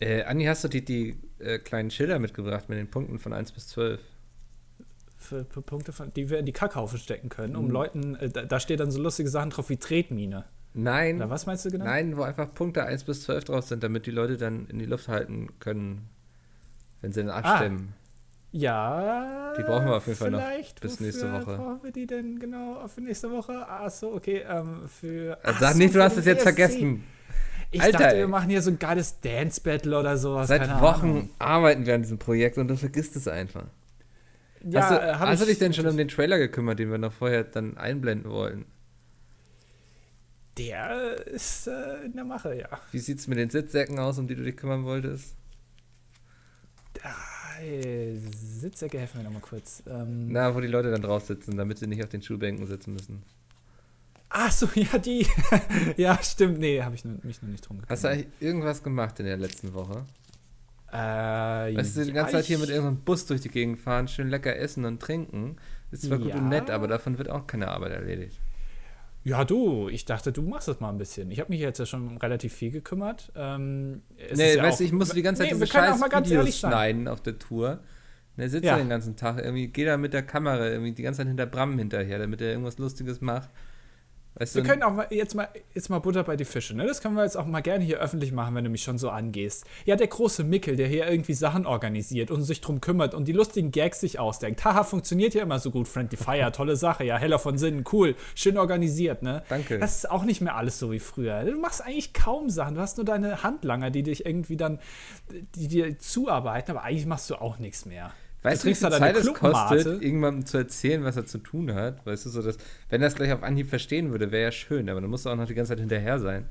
Äh, Andi, hast du die, die äh, kleinen Schilder mitgebracht mit den Punkten von 1 bis 12? Für, für Punkte, von, die wir in die Kackhaufe stecken können, um Mhm. Leuten, äh, da, da steht dann so lustige Sachen drauf wie Tretmine. Nein. Oder was meinst du genau? Nein, wo einfach Punkte 1 bis 12 drauf sind, damit die Leute dann in die Luft halten können, wenn sie dann Ah. abstimmen. Ja. Die brauchen wir auf jeden Fall noch bis nächste Woche. brauchen wir die denn genau für nächste Woche? Ach so, okay. Ähm, für. Also sag so, nicht, du hast es jetzt ESC. vergessen. Ich Alter, dachte, wir machen hier so ein geiles Dance-Battle oder sowas. Seit Wochen Ahnung. arbeiten wir an diesem Projekt und du vergisst es einfach. Ja, hast du, äh, hast du ich- dich denn schon um den Trailer gekümmert, den wir noch vorher dann einblenden wollten? Der ist äh, in der Mache, ja. Wie sieht's mit den Sitzsäcken aus, um die du dich kümmern wolltest? Sitzsäcke helfen mir nochmal kurz. Ähm, Na, wo die Leute dann drauf sitzen, damit sie nicht auf den Schuhbänken sitzen müssen. Ach so, ja, die. ja, stimmt. Nee, habe ich mich noch nicht drum gekümmert. Hast du eigentlich irgendwas gemacht in der letzten Woche? Äh, Weißt du, die ja, ganze Zeit hier mit irgendeinem Bus durch die Gegend fahren, schön lecker essen und trinken. Ist zwar gut Ja. und nett, aber davon wird auch keine Arbeit erledigt. Ja, du, ich dachte, du machst das mal ein bisschen. Ich habe mich jetzt ja schon relativ viel gekümmert. Ähm, nee, ja weißt du, ich musste die ganze Zeit Nee, diese scheiß mal ganz Videos schneiden auf der Tour. Und er sitzt Ja. den ganzen Tag irgendwie, geht da mit der Kamera irgendwie die ganze Zeit hinter Bram hinterher, damit er irgendwas Lustiges macht. Weißt Wir können auch mal jetzt mal jetzt mal Butter bei die Fische, ne? Das können wir jetzt auch mal gerne hier öffentlich machen, wenn du mich schon so angehst. Ja, der große Mickel, der hier irgendwie Sachen organisiert und sich drum kümmert und die lustigen Gags sich ausdenkt. Haha, funktioniert ja immer so gut. Friendly Fire, tolle Sache, ja, heller von Sinnen, cool, schön organisiert, ne? Danke. Das ist auch nicht mehr alles so wie früher. Du machst eigentlich kaum Sachen. Du hast nur deine Handlanger, die dich irgendwie dann, die dir zuarbeiten, aber eigentlich machst du auch nichts mehr. Weißt du, wie viel Zeit es kostet, irgendjemandem zu erzählen, was er zu tun hat? Weißt du, so dass, wenn er es gleich auf Anhieb verstehen würde, wäre ja schön, aber dann musst du auch noch die ganze Zeit hinterher sein.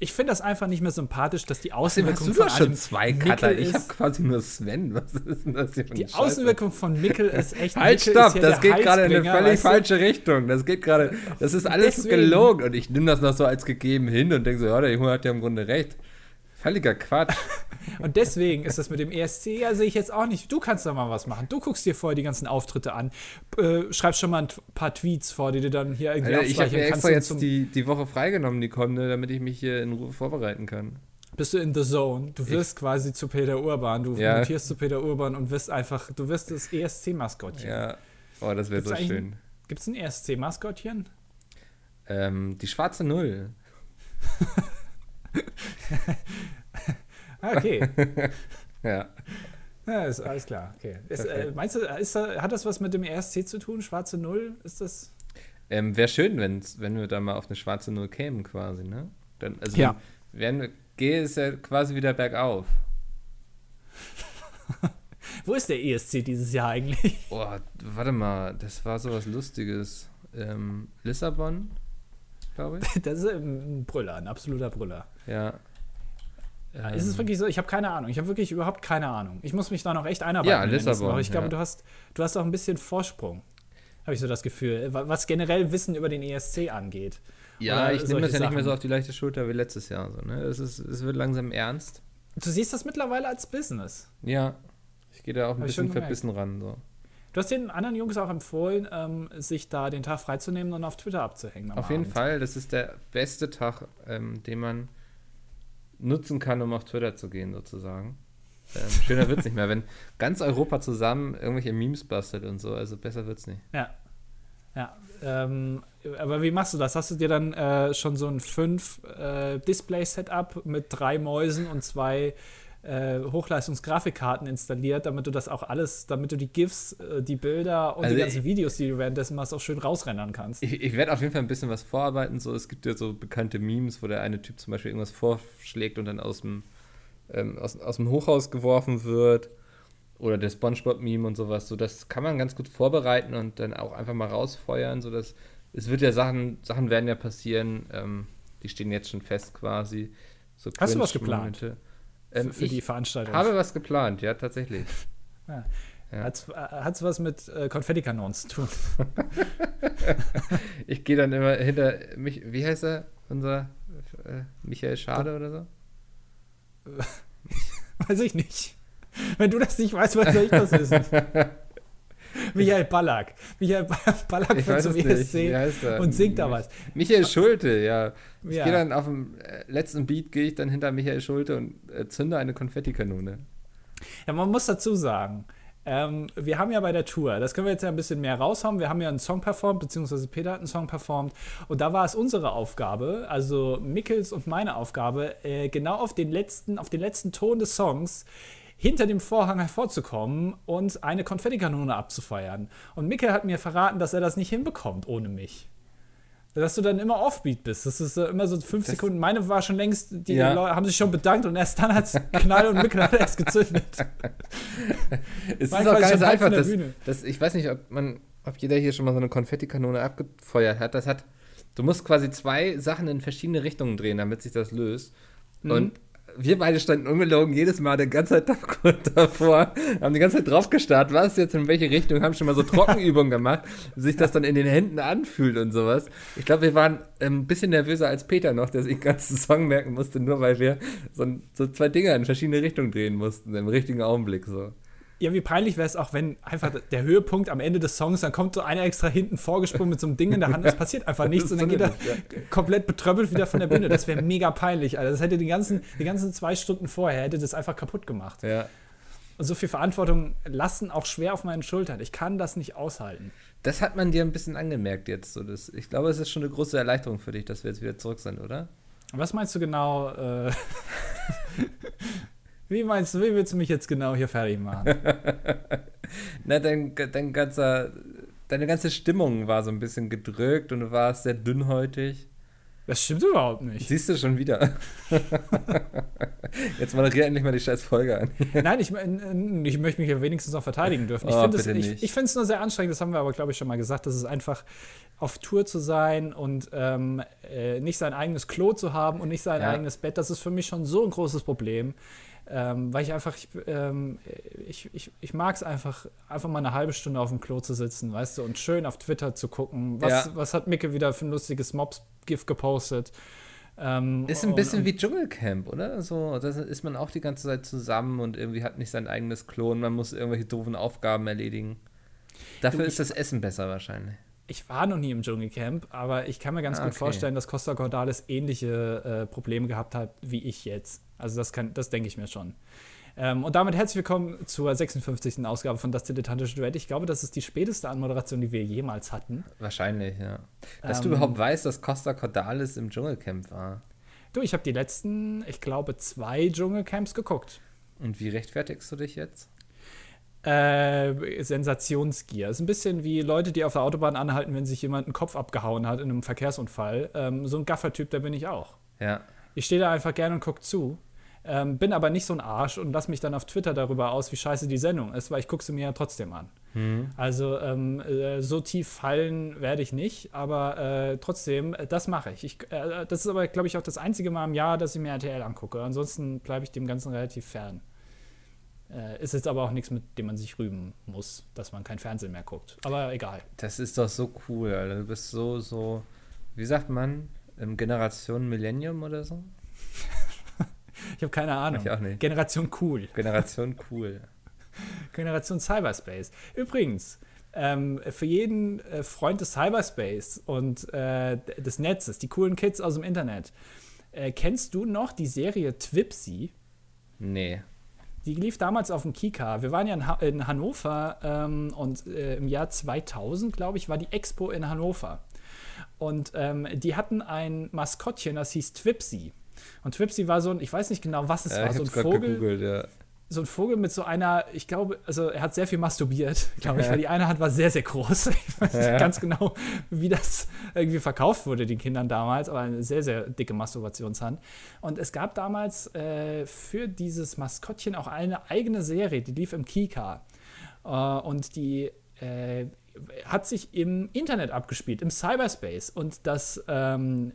Ich finde das einfach nicht mehr sympathisch, dass die du von schon zwei Cutter. Ich habe quasi nur Sven. Was ist denn das hier für Die Scheiße? Außenwirkung von Mickel ist echt. Halt, Mickel stopp, das geht gerade in eine völlig weißt du? falsche Richtung. Das geht gerade, das ist alles Deswegen- gelogen und ich nehme das noch so als gegeben hin und denke so, ja, der Junge hat ja im Grunde recht. Völliger Quatsch. Und deswegen ist das mit dem ESC, ja, sehe ich jetzt auch nicht. Du kannst da mal was machen. Du guckst dir vorher die ganzen Auftritte an, äh, schreibst schon mal ein paar Tweets vor, die du dann hier irgendwie Alter, ich habe mir extra jetzt die, die Woche freigenommen, die kommende, damit ich mich hier in Ruhe vorbereiten kann. bist du in the zone. Du wirst quasi zu Peter Urban. Du Ja. mutierst zu Peter Urban und wirst einfach, du wirst das ESC-Maskottchen. Ja, oh, das wäre so schön. Gibt es ein ESC-Maskottchen? Ähm, die schwarze Null. Ah, okay. Ja. ja, ist alles klar. Okay. Ist, äh, meinst du, ist, da- hat das was mit dem ESC zu tun? Schwarze Null? Ist das. Ähm, wäre schön, wenn's, wenn wir da mal auf eine schwarze Null kämen, quasi, ne? Dann, also, Ja. Wären wir, gehe es ja quasi wieder bergauf. Wo ist der ESC dieses Jahr eigentlich? Boah, warte mal, das war sowas Lustiges. Ähm, Lissabon, glaube ich. Das ist ein Brüller, ein absoluter Brüller. Ja. Ja, ist es Ähm, wirklich so? Ich habe keine Ahnung. Ich habe wirklich überhaupt keine Ahnung. Ich muss mich da noch echt einarbeiten. Ja, Lissabon, Woche. Ich glaube, ja. du, hast, du hast auch ein bisschen Vorsprung. Habe ich so das Gefühl. wa- Was generell Wissen über den ESC angeht. Ja, ich nehme das ja nicht mehr so Sachen. auf die leichte Schulter wie letztes Jahr. So, ne? es, ist, es wird langsam ernst. Du siehst das mittlerweile als Business. Ja. Ich gehe da auch ein Hab bisschen verbissen ran. So. Du hast den anderen Jungs auch empfohlen, ähm, sich da den Tag freizunehmen und auf Twitter abzuhängen. Auf jeden Abend. Fall, das ist der beste Tag, ähm, den man nutzen kann, um auf Twitter zu gehen, sozusagen. Ähm, schöner wird's nicht mehr, wenn ganz Europa zusammen irgendwelche Memes bastelt und so, also besser wird's nicht. Ja. Ja. Ähm, aber wie machst du das? Hast du dir dann äh, schon so ein 5 äh, mit drei Mäusen und zwei äh, Hochleistungsgrafikkarten installiert, damit du das auch alles, damit du die GIFs, äh, die Bilder und Also die ganzen ich- Videos, die du währenddessen machst, auch schön rausrendern kannst? Ich, ich werde auf jeden Fall ein bisschen was vorarbeiten. So, es gibt ja so bekannte Memes, wo der eine Typ zum Beispiel irgendwas vorschlägt und dann aus dem, ähm, aus, aus dem Hochhaus geworfen wird. Oder der Spongebob-Meme und sowas. So, das kann man ganz gut vorbereiten und dann auch einfach mal rausfeuern. So dass, es wird ja Sachen, Sachen werden ja passieren, ähm, die stehen jetzt schon fest quasi. So Hast du was geplant? Cringe-Momente. Ähm, für die ich Veranstaltung. habe was geplant, ja, tatsächlich. Ja. Ja. Hat's, äh, hat's was mit äh, Konfettikanonen zu tun? Ich gehe dann immer hinter mich, wie heißt er? Unser äh, Michael Schade oder so? Weiß ich nicht. Wenn du das nicht weißt, wann soll ich das wissen? Michael Ballack. Michael Ballack von zum ESC und singt da was. Michael Schulte, ja. Ich ja. gehe dann auf dem äh, letzten Beat, gehe ich dann hinter Michael Schulte und äh, zünde eine Konfettikanone. Ja, man muss dazu sagen, ähm, wir haben ja bei der Tour, das können wir jetzt ja ein bisschen mehr raushauen, wir haben ja einen Song performt, beziehungsweise Peter hat einen Song performt und da war es unsere Aufgabe, also Mickels und meine Aufgabe, äh, genau auf den letzten, auf den letzten Ton des Songs hinter dem Vorhang hervorzukommen und eine Konfettikanone abzufeuern. Und Mickel hat mir verraten, dass er das nicht hinbekommt ohne mich dass du dann immer offbeat bist. Das ist immer so fünf das Sekunden. Meine war schon längst, die ja. Leute haben sich schon bedankt und erst dann hat es Knall und Mickel hat erst gezündet. es ist auch gar nicht so einfach. Das, das, ich weiß nicht, ob man, ob jeder hier schon mal so eine Konfettikanone abgefeuert hat. Das hat, du musst quasi zwei Sachen in verschiedene Richtungen drehen, damit sich das löst. Mhm. Und wir beide standen ungelogen jedes Mal die ganze Zeit davor, haben die ganze Zeit drauf gestarrt, was jetzt in welche Richtung, haben schon mal so Trockenübungen gemacht, wie sich das dann in den Händen anfühlt und sowas. Ich glaube, wir waren ein bisschen nervöser als Peter noch, der sich den ganzen Song merken musste, nur weil wir so, so zwei Dinger in verschiedene Richtungen drehen mussten, im richtigen Augenblick so. Ja, wie peinlich wäre es auch, wenn einfach der Höhepunkt am Ende des Songs, dann kommt so einer extra hinten vorgesprungen mit so einem Ding in der Hand, es passiert einfach nichts und dann geht er ja. komplett betröppelt wieder von der Bühne. Das wäre mega peinlich, Alter. Das hätte die ganzen, die ganzen zwei Stunden vorher, hätte das einfach kaputt gemacht. Ja. Und so viel Verantwortung lassen auch schwer auf meinen Schultern. Ich kann das nicht aushalten. Das hat man dir ein bisschen angemerkt jetzt. So das, ich glaube, es ist schon eine große Erleichterung für dich, dass wir jetzt wieder zurück sind, oder? Was meinst du genau? Äh Wie meinst du, wie willst du mich jetzt genau hier fertig machen? Na, dein, dein ganzer, deine ganze Stimmung war so ein bisschen gedrückt und du warst sehr dünnhäutig. Das stimmt überhaupt nicht. Siehst du schon wieder. Jetzt moderiere endlich mal die scheiß Folge an. Nein, ich, ich möchte mich ja wenigstens auch verteidigen dürfen. Ich oh, finde es ich, ich nur sehr anstrengend, das haben wir aber, glaube ich, schon mal gesagt, dass es einfach auf Tour zu sein und ähm, äh, nicht sein eigenes Klo zu haben und nicht sein ja. eigenes Bett, das ist für mich schon so ein großes Problem. Ähm, weil ich einfach, ich, ähm, ich, ich, ich mag es einfach, einfach mal eine halbe Stunde auf dem Klo zu sitzen, weißt du, und schön auf Twitter zu gucken, was, ja. was hat Micke wieder für ein lustiges Mobs-GIF gepostet. Ähm, ist ein bisschen und, wie Dschungelcamp, oder? So, da ist man auch die ganze Zeit zusammen und irgendwie hat nicht sein eigenes Klo und man muss irgendwelche doofen Aufgaben erledigen. Dafür du, ist das Essen besser wahrscheinlich. Ich war noch nie im Dschungelcamp, aber ich kann mir ganz ah, gut vorstellen, dass Costa Cordalis ähnliche äh, Probleme gehabt hat wie ich jetzt. Also das, das denke ich mir schon. Ähm, und damit herzlich willkommen zur 56. Ausgabe von Das Dilettantische Duett. Ich glaube, das ist die späteste Anmoderation, die wir jemals hatten. Wahrscheinlich, ja. Dass ähm, du überhaupt weißt, dass Costa Cordalis im Dschungelcamp war. Du, ich habe die letzten, ich glaube, zwei Dschungelcamps geguckt. Und wie rechtfertigst du dich jetzt? Äh, Sensationsgier. Ist ein bisschen wie Leute, die auf der Autobahn anhalten, wenn sich jemand einen Kopf abgehauen hat in einem Verkehrsunfall. Ähm, so ein Gaffertyp, der bin ich auch. Ja. Ich stehe da einfach gerne und gucke zu. Ähm, bin aber nicht so ein Arsch und lass mich dann auf Twitter darüber aus, wie scheiße die Sendung ist, weil ich gucke sie mir ja trotzdem an. Mhm. Also ähm, äh, so tief fallen werde ich nicht, aber äh, trotzdem, äh, das mache ich. ich äh, das ist aber, glaube ich, auch das einzige Mal im Jahr, dass ich mir RTL angucke. Ansonsten bleibe ich dem Ganzen relativ fern. Äh, ist jetzt aber auch nichts, mit dem man sich rühmen muss, dass man kein Fernsehen mehr guckt. Aber egal. Das ist doch so cool, Alter. Du bist so, so, wie sagt man, Generation Millennium oder so? Ich habe keine Ahnung. Ich auch nicht. Generation Cool. Generation Cool. Generation Cyberspace. Übrigens, ähm, für jeden äh, Freund des Cyberspace und äh, des Netzes, die coolen Kids aus dem Internet, äh, kennst du noch die Serie Twipsy? Nee. Die lief damals auf dem Kika. Wir waren ja in, ha in Hannover ähm, und äh, im Jahr 2000, glaube ich, war die Expo in Hannover. Und ähm, die hatten ein Maskottchen, das hieß Twipsy. Und Twipsy war so ein, ich weiß nicht genau, was es ja, war, so ein Vogel. Gegoogelt, ja. So ein Vogel mit so einer, ich glaube, also er hat sehr viel masturbiert, glaube ich, ja. weil die eine Hand war sehr, sehr groß. Ich weiß nicht ganz genau, wie das irgendwie verkauft wurde, den Kindern damals, aber eine sehr, sehr dicke Masturbationshand. Und es gab damals äh, für dieses Maskottchen auch eine eigene Serie, die lief im Kika. Äh, und die äh, hat sich im Internet abgespielt, im Cyberspace. Und das, ähm,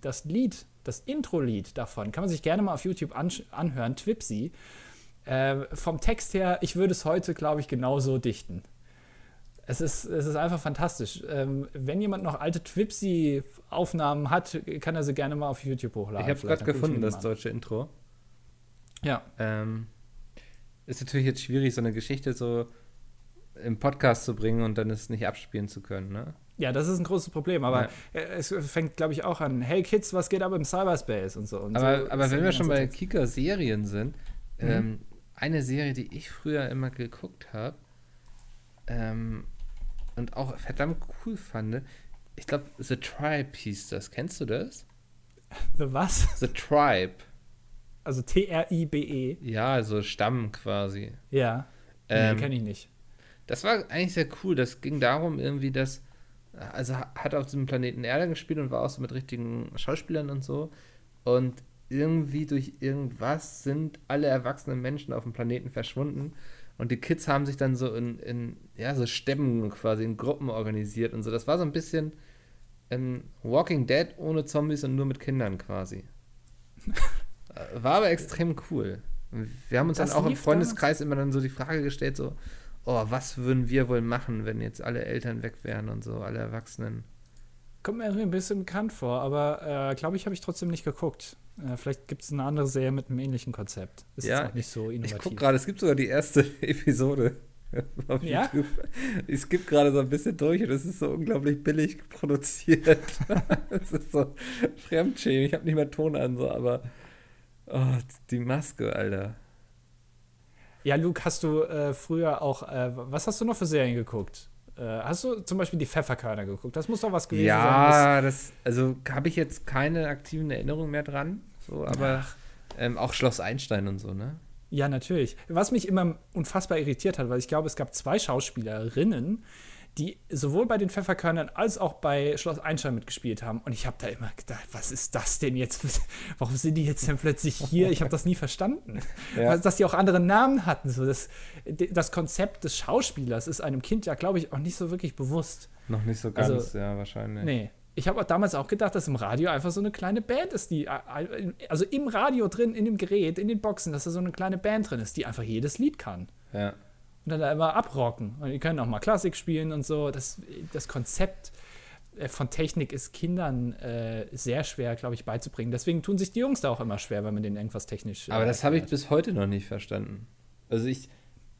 das Lied, das Intro-Lied davon, kann man sich gerne mal auf YouTube an anhören, Twipsy. Äh, vom Text her, ich würde es heute, glaube ich, genauso dichten. Es ist, es ist einfach fantastisch. Ähm, wenn jemand noch alte Twipsy-Aufnahmen hat, kann er sie gerne mal auf YouTube hochladen. Ich habe gerade gefunden, das deutsche Intro. Ja. Ähm, ist natürlich jetzt schwierig, so eine Geschichte so im Podcast zu bringen und dann es nicht abspielen zu können, ne? Ja, das ist ein großes Problem, aber ja. es fängt, glaube ich, auch an, hey Kids, was geht ab im Cyberspace und so. Und aber so aber wenn wir schon bei Kika-Serien sind, mhm. ähm, eine Serie, die ich früher immer geguckt habe ähm, und auch verdammt cool fand, ich glaube, The Tribe hieß das. Kennst du das? The was? The Tribe. Also T-R-I-B-E. Ja, also Stamm quasi. Ja. Ähm, nee, kenne ich nicht. Das war eigentlich sehr cool. Das ging darum, irgendwie, dass. Also hat auf diesem Planeten Erde gespielt und war auch so mit richtigen Schauspielern und so. Und irgendwie durch irgendwas sind alle erwachsenen Menschen auf dem Planeten verschwunden. Und die Kids haben sich dann so in, in ja, so Stämmen quasi in Gruppen organisiert und so. Das war so ein bisschen ein Walking Dead ohne Zombies und nur mit Kindern quasi. War aber extrem cool. Wir haben uns das dann auch im Freundeskreis immer dann so die Frage gestellt, so, oh, was würden wir wohl machen, wenn jetzt alle Eltern weg wären und so, alle Erwachsenen. Kommt mir irgendwie ein bisschen bekannt vor, aber äh, glaube ich, habe ich trotzdem nicht geguckt. Äh, vielleicht gibt es eine andere Serie mit einem ähnlichen Konzept. Ist ja, auch nicht so innovativ. Ich gucke gerade, es gibt sogar die erste Episode auf ja? YouTube. Ich skippe gerade so ein bisschen durch und es ist so unglaublich billig produziert. Es ist so Fremdschämen. Ich habe nicht mehr Ton an, so, aber oh, die Maske, Alter. Ja, Luke, hast du äh, früher auch, äh, was hast du noch für Serien geguckt? Äh, hast du zum Beispiel die Pfefferkörner geguckt? Das muss doch was gewesen ja, sein. Ja, das, also habe ich jetzt keine aktiven Erinnerungen mehr dran. So, aber ähm, auch Schloss Einstein und so, ne? Ja, natürlich. Was mich immer unfassbar irritiert hat, weil ich glaube, es gab zwei Schauspielerinnen, die sowohl bei den Pfefferkörnern als auch bei Schloss Einstein mitgespielt haben. Und ich habe da immer gedacht, was ist das denn jetzt? Warum sind die jetzt denn plötzlich hier? Ich habe das nie verstanden. Ja. Dass die auch andere Namen hatten. So das, das Konzept des Schauspielers ist einem Kind ja, glaube ich, auch nicht so wirklich bewusst. Noch nicht so ganz, also, ja, wahrscheinlich. Nee ich habe damals auch gedacht, dass im Radio einfach so eine kleine Band ist, die, also im Radio drin, in dem Gerät, in den Boxen, dass da so eine kleine Band drin ist, die einfach jedes Lied kann. Ja. Und dann da immer abrocken. Und die können auch mal Klassik spielen und so. Das, das Konzept äh, von Technik ist Kindern äh, sehr schwer, glaube ich, beizubringen. Deswegen tun sich die Jungs da auch immer schwer, wenn man denen irgendwas technisch. Äh, Aber das habe ich bis heute noch nicht verstanden. Also ich,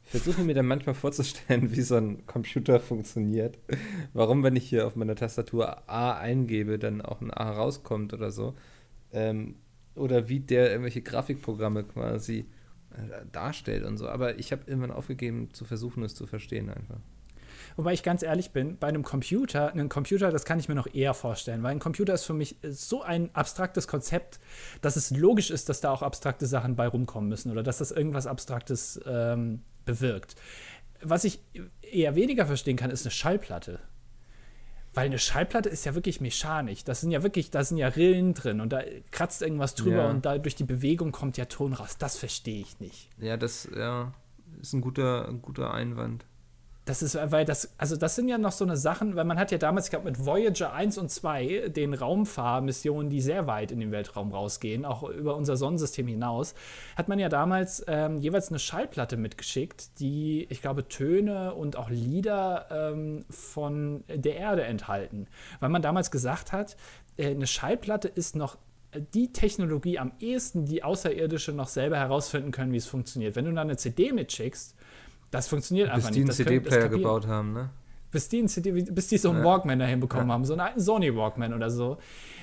versuche mir dann manchmal vorzustellen, wie so ein Computer funktioniert. Warum, wenn ich hier auf meiner Tastatur A eingebe, dann auch ein A rauskommt oder so. Ähm, oder wie der irgendwelche Grafikprogramme quasi darstellt und so. Aber ich habe irgendwann aufgegeben, zu versuchen, es zu verstehen einfach. Wobei ich ganz ehrlich bin, bei einem Computer, einen Computer, das kann ich mir noch eher vorstellen, weil ein Computer ist für mich so ein abstraktes Konzept, dass es logisch ist, dass da auch abstrakte Sachen bei rumkommen müssen oder dass das irgendwas Abstraktes ähm, bewirkt. Was ich eher weniger verstehen kann, ist eine Schallplatte. Weil eine Schallplatte ist ja wirklich mechanisch. Das sind ja wirklich, da sind ja Rillen drin und da kratzt irgendwas drüber ja. und da durch die Bewegung kommt ja Ton raus. Das verstehe ich nicht. Ja, das ja, ist ein guter, ein guter Einwand. Das ist, weil das, also das sind ja noch so eine Sachen, weil man hat ja damals, ich glaube, mit Voyager 1 und 2, den Raumfahrmissionen, die sehr weit in den Weltraum rausgehen, auch über unser Sonnensystem hinaus, hat man ja damals ähm, jeweils eine Schallplatte mitgeschickt, die, ich glaube, Töne und auch Lieder ähm, von der Erde enthalten. Weil man damals gesagt hat, äh, eine Schallplatte ist noch die Technologie am ehesten, die Außerirdische noch selber herausfinden können, wie es funktioniert. Wenn du dann eine CD mitschickst, das funktioniert bis einfach nicht. Bis die einen CD-Player gebaut haben, ne? Bis die, CD, bis die so einen ja. Walkman dahin bekommen ja. haben, so einen alten Sony Walkman oder so.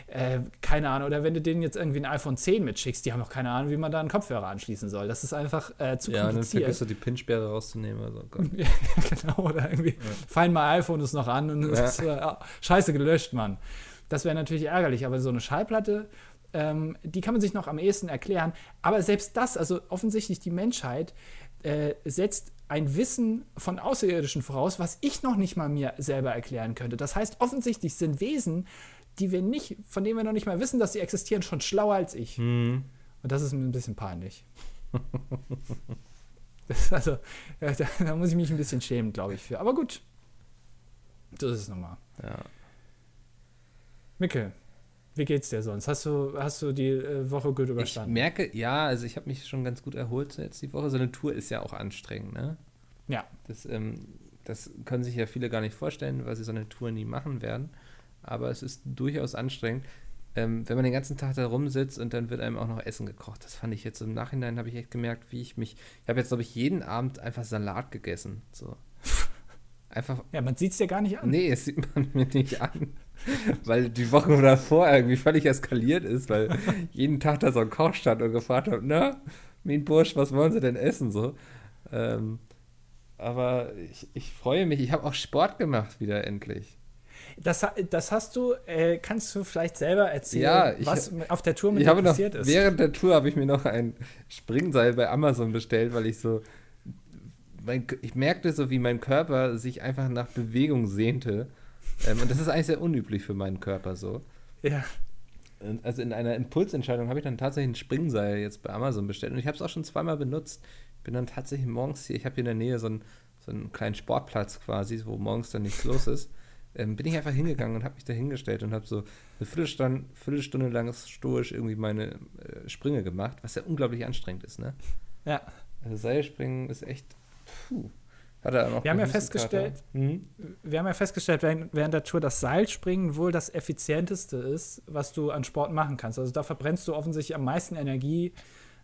Äh, keine Ahnung. Oder wenn du denen jetzt irgendwie ein iPhone 10 mitschickst, die haben noch keine Ahnung, wie man da einen Kopfhörer anschließen soll. Das ist einfach äh, zu ja, kompliziert. Ja, dann vergisst du die Pinsperre rauszunehmen. Also, ja, genau. Oder irgendwie, ja. fein mal iPhone ist noch an und ist, äh, scheiße gelöscht, Mann. Das wäre natürlich ärgerlich, aber so eine Schallplatte, ähm, die kann man sich noch am ehesten erklären. Aber selbst das, also offensichtlich die Menschheit, äh, setzt ein Wissen von Außerirdischen voraus, was ich noch nicht mal mir selber erklären könnte. Das heißt, offensichtlich sind Wesen, die wir nicht, von denen wir noch nicht mal wissen, dass sie existieren, schon schlauer als ich. Mhm. Und das ist mir ein bisschen peinlich. also, da, da, muss ich mich ein bisschen schämen, glaube ich, für. Aber gut. Das ist es nochmal. Ja. Micke, wie geht's dir sonst? Hast du, hast du die äh, Woche gut überstanden? Ich merke, ja, also ich habe mich schon ganz gut erholt jetzt die Woche. So eine Tour ist ja auch anstrengend, ne? Ja. Das, ähm, das können sich ja viele gar nicht vorstellen, weil sie so eine Tour nie machen werden. Aber es ist durchaus anstrengend, ähm, wenn man den ganzen Tag da rumsitzt und dann wird einem auch noch Essen gekocht. Das fand ich jetzt im Nachhinein, habe ich echt gemerkt, wie ich mich. Ich habe jetzt, glaube ich, jeden Abend einfach Salat gegessen. So. Einfach. Ja, man sieht es ja gar nicht an. Nee, es sieht man mir nicht an. weil die Woche davor irgendwie völlig eskaliert ist, weil jeden Tag da so ein Koch stand und gefragt hat, na, mein Bursch, was wollen Sie denn essen? So. Ähm, aber ich, ich freue mich, ich habe auch Sport gemacht wieder endlich. Das, das hast du, äh, kannst du vielleicht selber erzählen, Ja, ich- was auf der Tour mit dir habe noch, passiert ist? während der Tour habe ich mir noch ein Springseil bei Amazon bestellt, weil ich so, mein, ich merkte so, wie mein Körper sich einfach nach Bewegung sehnte. Ähm, und das ist eigentlich sehr unüblich für meinen Körper so. Ja. Also in einer Impulsentscheidung habe ich dann tatsächlich ein Springseil jetzt bei Amazon bestellt und ich habe es auch schon zweimal benutzt. Ich bin dann tatsächlich morgens hier, ich habe hier in der Nähe so einen, so einen kleinen Sportplatz quasi, wo morgens dann nichts los ist. Ähm, bin ich einfach hingegangen und habe mich da hingestellt und habe so eine Viertelstunde, Viertelstunde lang stoisch irgendwie meine äh, Sprünge gemacht, was ja unglaublich anstrengend ist, ne? Ja. Also Seilspringen ist echt, puh. Hat er noch Wir haben ja festgestellt- Mhm. Wir haben ja festgestellt, während, während der Tour, dass Seilspringen wohl das effizienteste ist, was du an Sport machen kannst. Also da verbrennst du offensichtlich am meisten Energie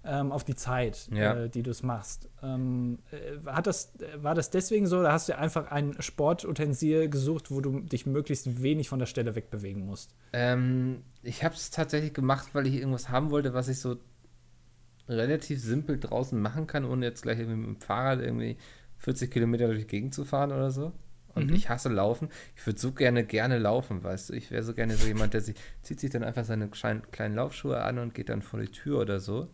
ähm, auf die Zeit, Ja. äh, die du es machst. Ähm, äh, hat das, äh, war das deswegen so, oder hast du einfach ein Sportutensil gesucht, wo du dich möglichst wenig von der Stelle wegbewegen musst? Ähm, ich habe es tatsächlich gemacht, weil ich irgendwas haben wollte, was ich so relativ simpel draußen machen kann, ohne jetzt gleich irgendwie mit dem Fahrrad irgendwie 40 Kilometer durch die Gegend zu fahren oder so. Und Mhm. ich hasse Laufen. Ich würde so gerne, gerne laufen, weißt du. Ich wäre so gerne so jemand, der sich, zieht sich dann einfach seine kleinen, kleinen Laufschuhe an und geht dann vor die Tür oder so.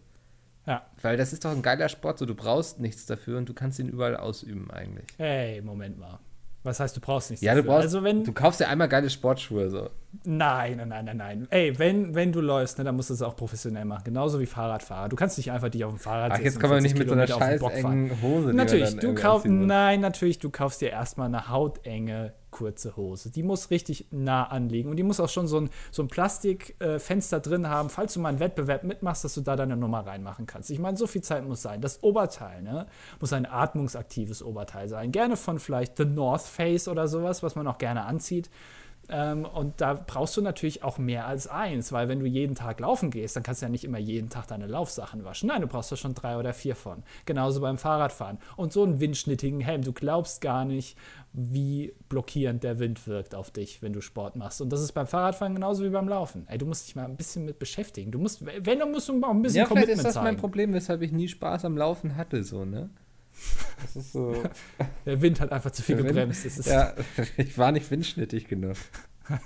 Ja. Weil das ist doch ein geiler Sport, so du brauchst nichts dafür und du kannst ihn überall ausüben eigentlich. Hey, Moment mal. Was heißt, du brauchst nichts Ja, du dafür? brauchst, Also wenn, du kaufst dir einmal geile Sportschuhe so. Nein, nein, nein, nein, nein. Ey, wenn, wenn du läufst, ne, dann musst du es auch professionell machen. Genauso wie Fahrradfahrer. Du kannst nicht einfach dich auf dem Fahrrad Ach, setzen jetzt und kann man 40 nicht mit so einer scheiß engen Hose. Natürlich, du kaufst, nein, natürlich, du kaufst dir erstmal eine hautenge, kurze Hose. Die muss richtig nah anliegen und die muss auch schon so ein, so ein Plastikfenster äh, drin haben, falls du mal einen Wettbewerb mitmachst, dass du da deine Nummer reinmachen kannst. Ich meine, so viel Zeit muss sein. Das Oberteil, ne, muss ein atmungsaktives Oberteil sein. Gerne von vielleicht The North Face oder sowas, was man auch gerne anzieht. Ähm, und da brauchst du natürlich auch mehr als eins, weil wenn du jeden Tag laufen gehst, dann kannst du ja nicht immer jeden Tag deine Laufsachen waschen. Nein, du brauchst da schon drei oder vier von. Genauso beim Fahrradfahren. Und so einen windschnittigen Helm. Du glaubst gar nicht, wie blockierend der Wind wirkt auf dich, wenn du Sport machst. Und das ist beim Fahrradfahren genauso wie beim Laufen. Ey, du musst dich mal ein bisschen mit beschäftigen. Du musst, wenn, dann musst du auch ein bisschen Ja, vielleicht Commitment ist das mein. Problem, weshalb ich nie Spaß am Laufen hatte, so, ne? Das ist so. Der Wind hat einfach zu viel Wind- gebremst. Ja, ich war nicht windschnittig genug.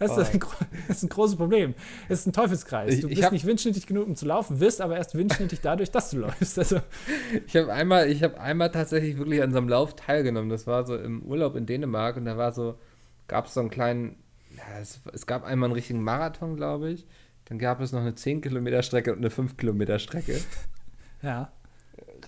Das ist, ein, gro- das ist ein großes Problem. Es ist ein Teufelskreis. Ich- Du ich bist hab- nicht windschnittig genug, um zu laufen, wirst aber erst windschnittig dadurch, dass du läufst. Also, Ich habe einmal, ich habe einmal tatsächlich wirklich an so einem Lauf teilgenommen. Das war so im Urlaub in Dänemark und da war so, gab es so einen kleinen, ja, es, es gab einmal einen richtigen Marathon, glaube ich. Dann gab es noch eine 10 Kilometer Strecke und eine 5 Kilometer Strecke. ja,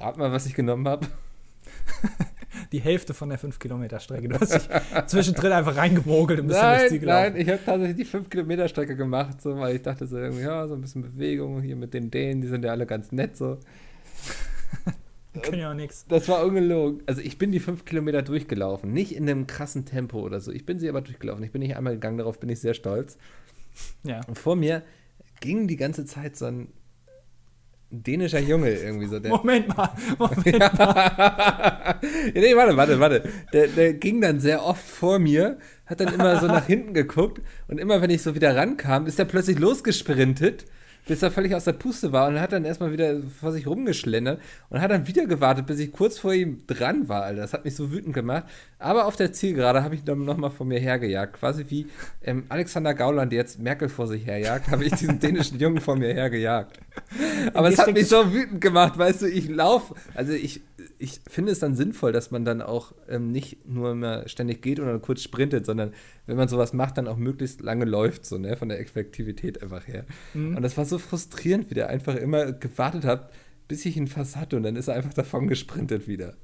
Rat mal, was ich genommen habe. die Hälfte von der 5-Kilometer-Strecke. Du hast dich zwischendrin einfach reingemogelt und bist dann durchs Ziel Nein, nein, ich habe tatsächlich die 5 Kilometer Strecke gemacht, so, weil ich dachte so irgendwie, ja, so ein bisschen Bewegung hier mit den Dänen, die sind ja alle ganz nett so. Können ja auch nichts. Das war ungelogen. Also ich bin die 5 Kilometer durchgelaufen, nicht in einem krassen Tempo oder so. Ich bin sie aber durchgelaufen. Ich bin nicht einmal gegangen, darauf bin ich sehr stolz. Ja. Und vor mir ging die ganze Zeit so ein dänischer Junge irgendwie so. Der, Moment mal. Moment. ja, nee, warte, warte, warte. Der, der ging dann sehr oft vor mir, hat dann immer so nach hinten geguckt und immer, wenn ich so wieder rankam, ist er plötzlich losgesprintet, bis er völlig aus der Puste war und hat dann erstmal wieder vor sich rumgeschlendert und hat dann wieder gewartet, bis ich kurz vor ihm dran war, Alter. Das hat mich so wütend gemacht. Aber auf der Zielgerade habe ich ihn dann nochmal vor mir hergejagt. Quasi wie ähm, Alexander Gauland jetzt Merkel vor sich herjagt, habe ich diesen dänischen Jungen vor mir hergejagt. Aber es hat mich so wütend gemacht, weißt du, ich laufe, also ich, ich finde es dann sinnvoll, dass man dann auch ähm, nicht nur immer ständig geht oder kurz sprintet, sondern wenn man sowas macht, dann auch möglichst lange läuft, so, ne, von der Effektivität einfach her. Mhm. Und das war so frustrierend, wie der einfach immer gewartet hat, bis ich ihn fast hatte und dann ist er einfach davon gesprintet wieder.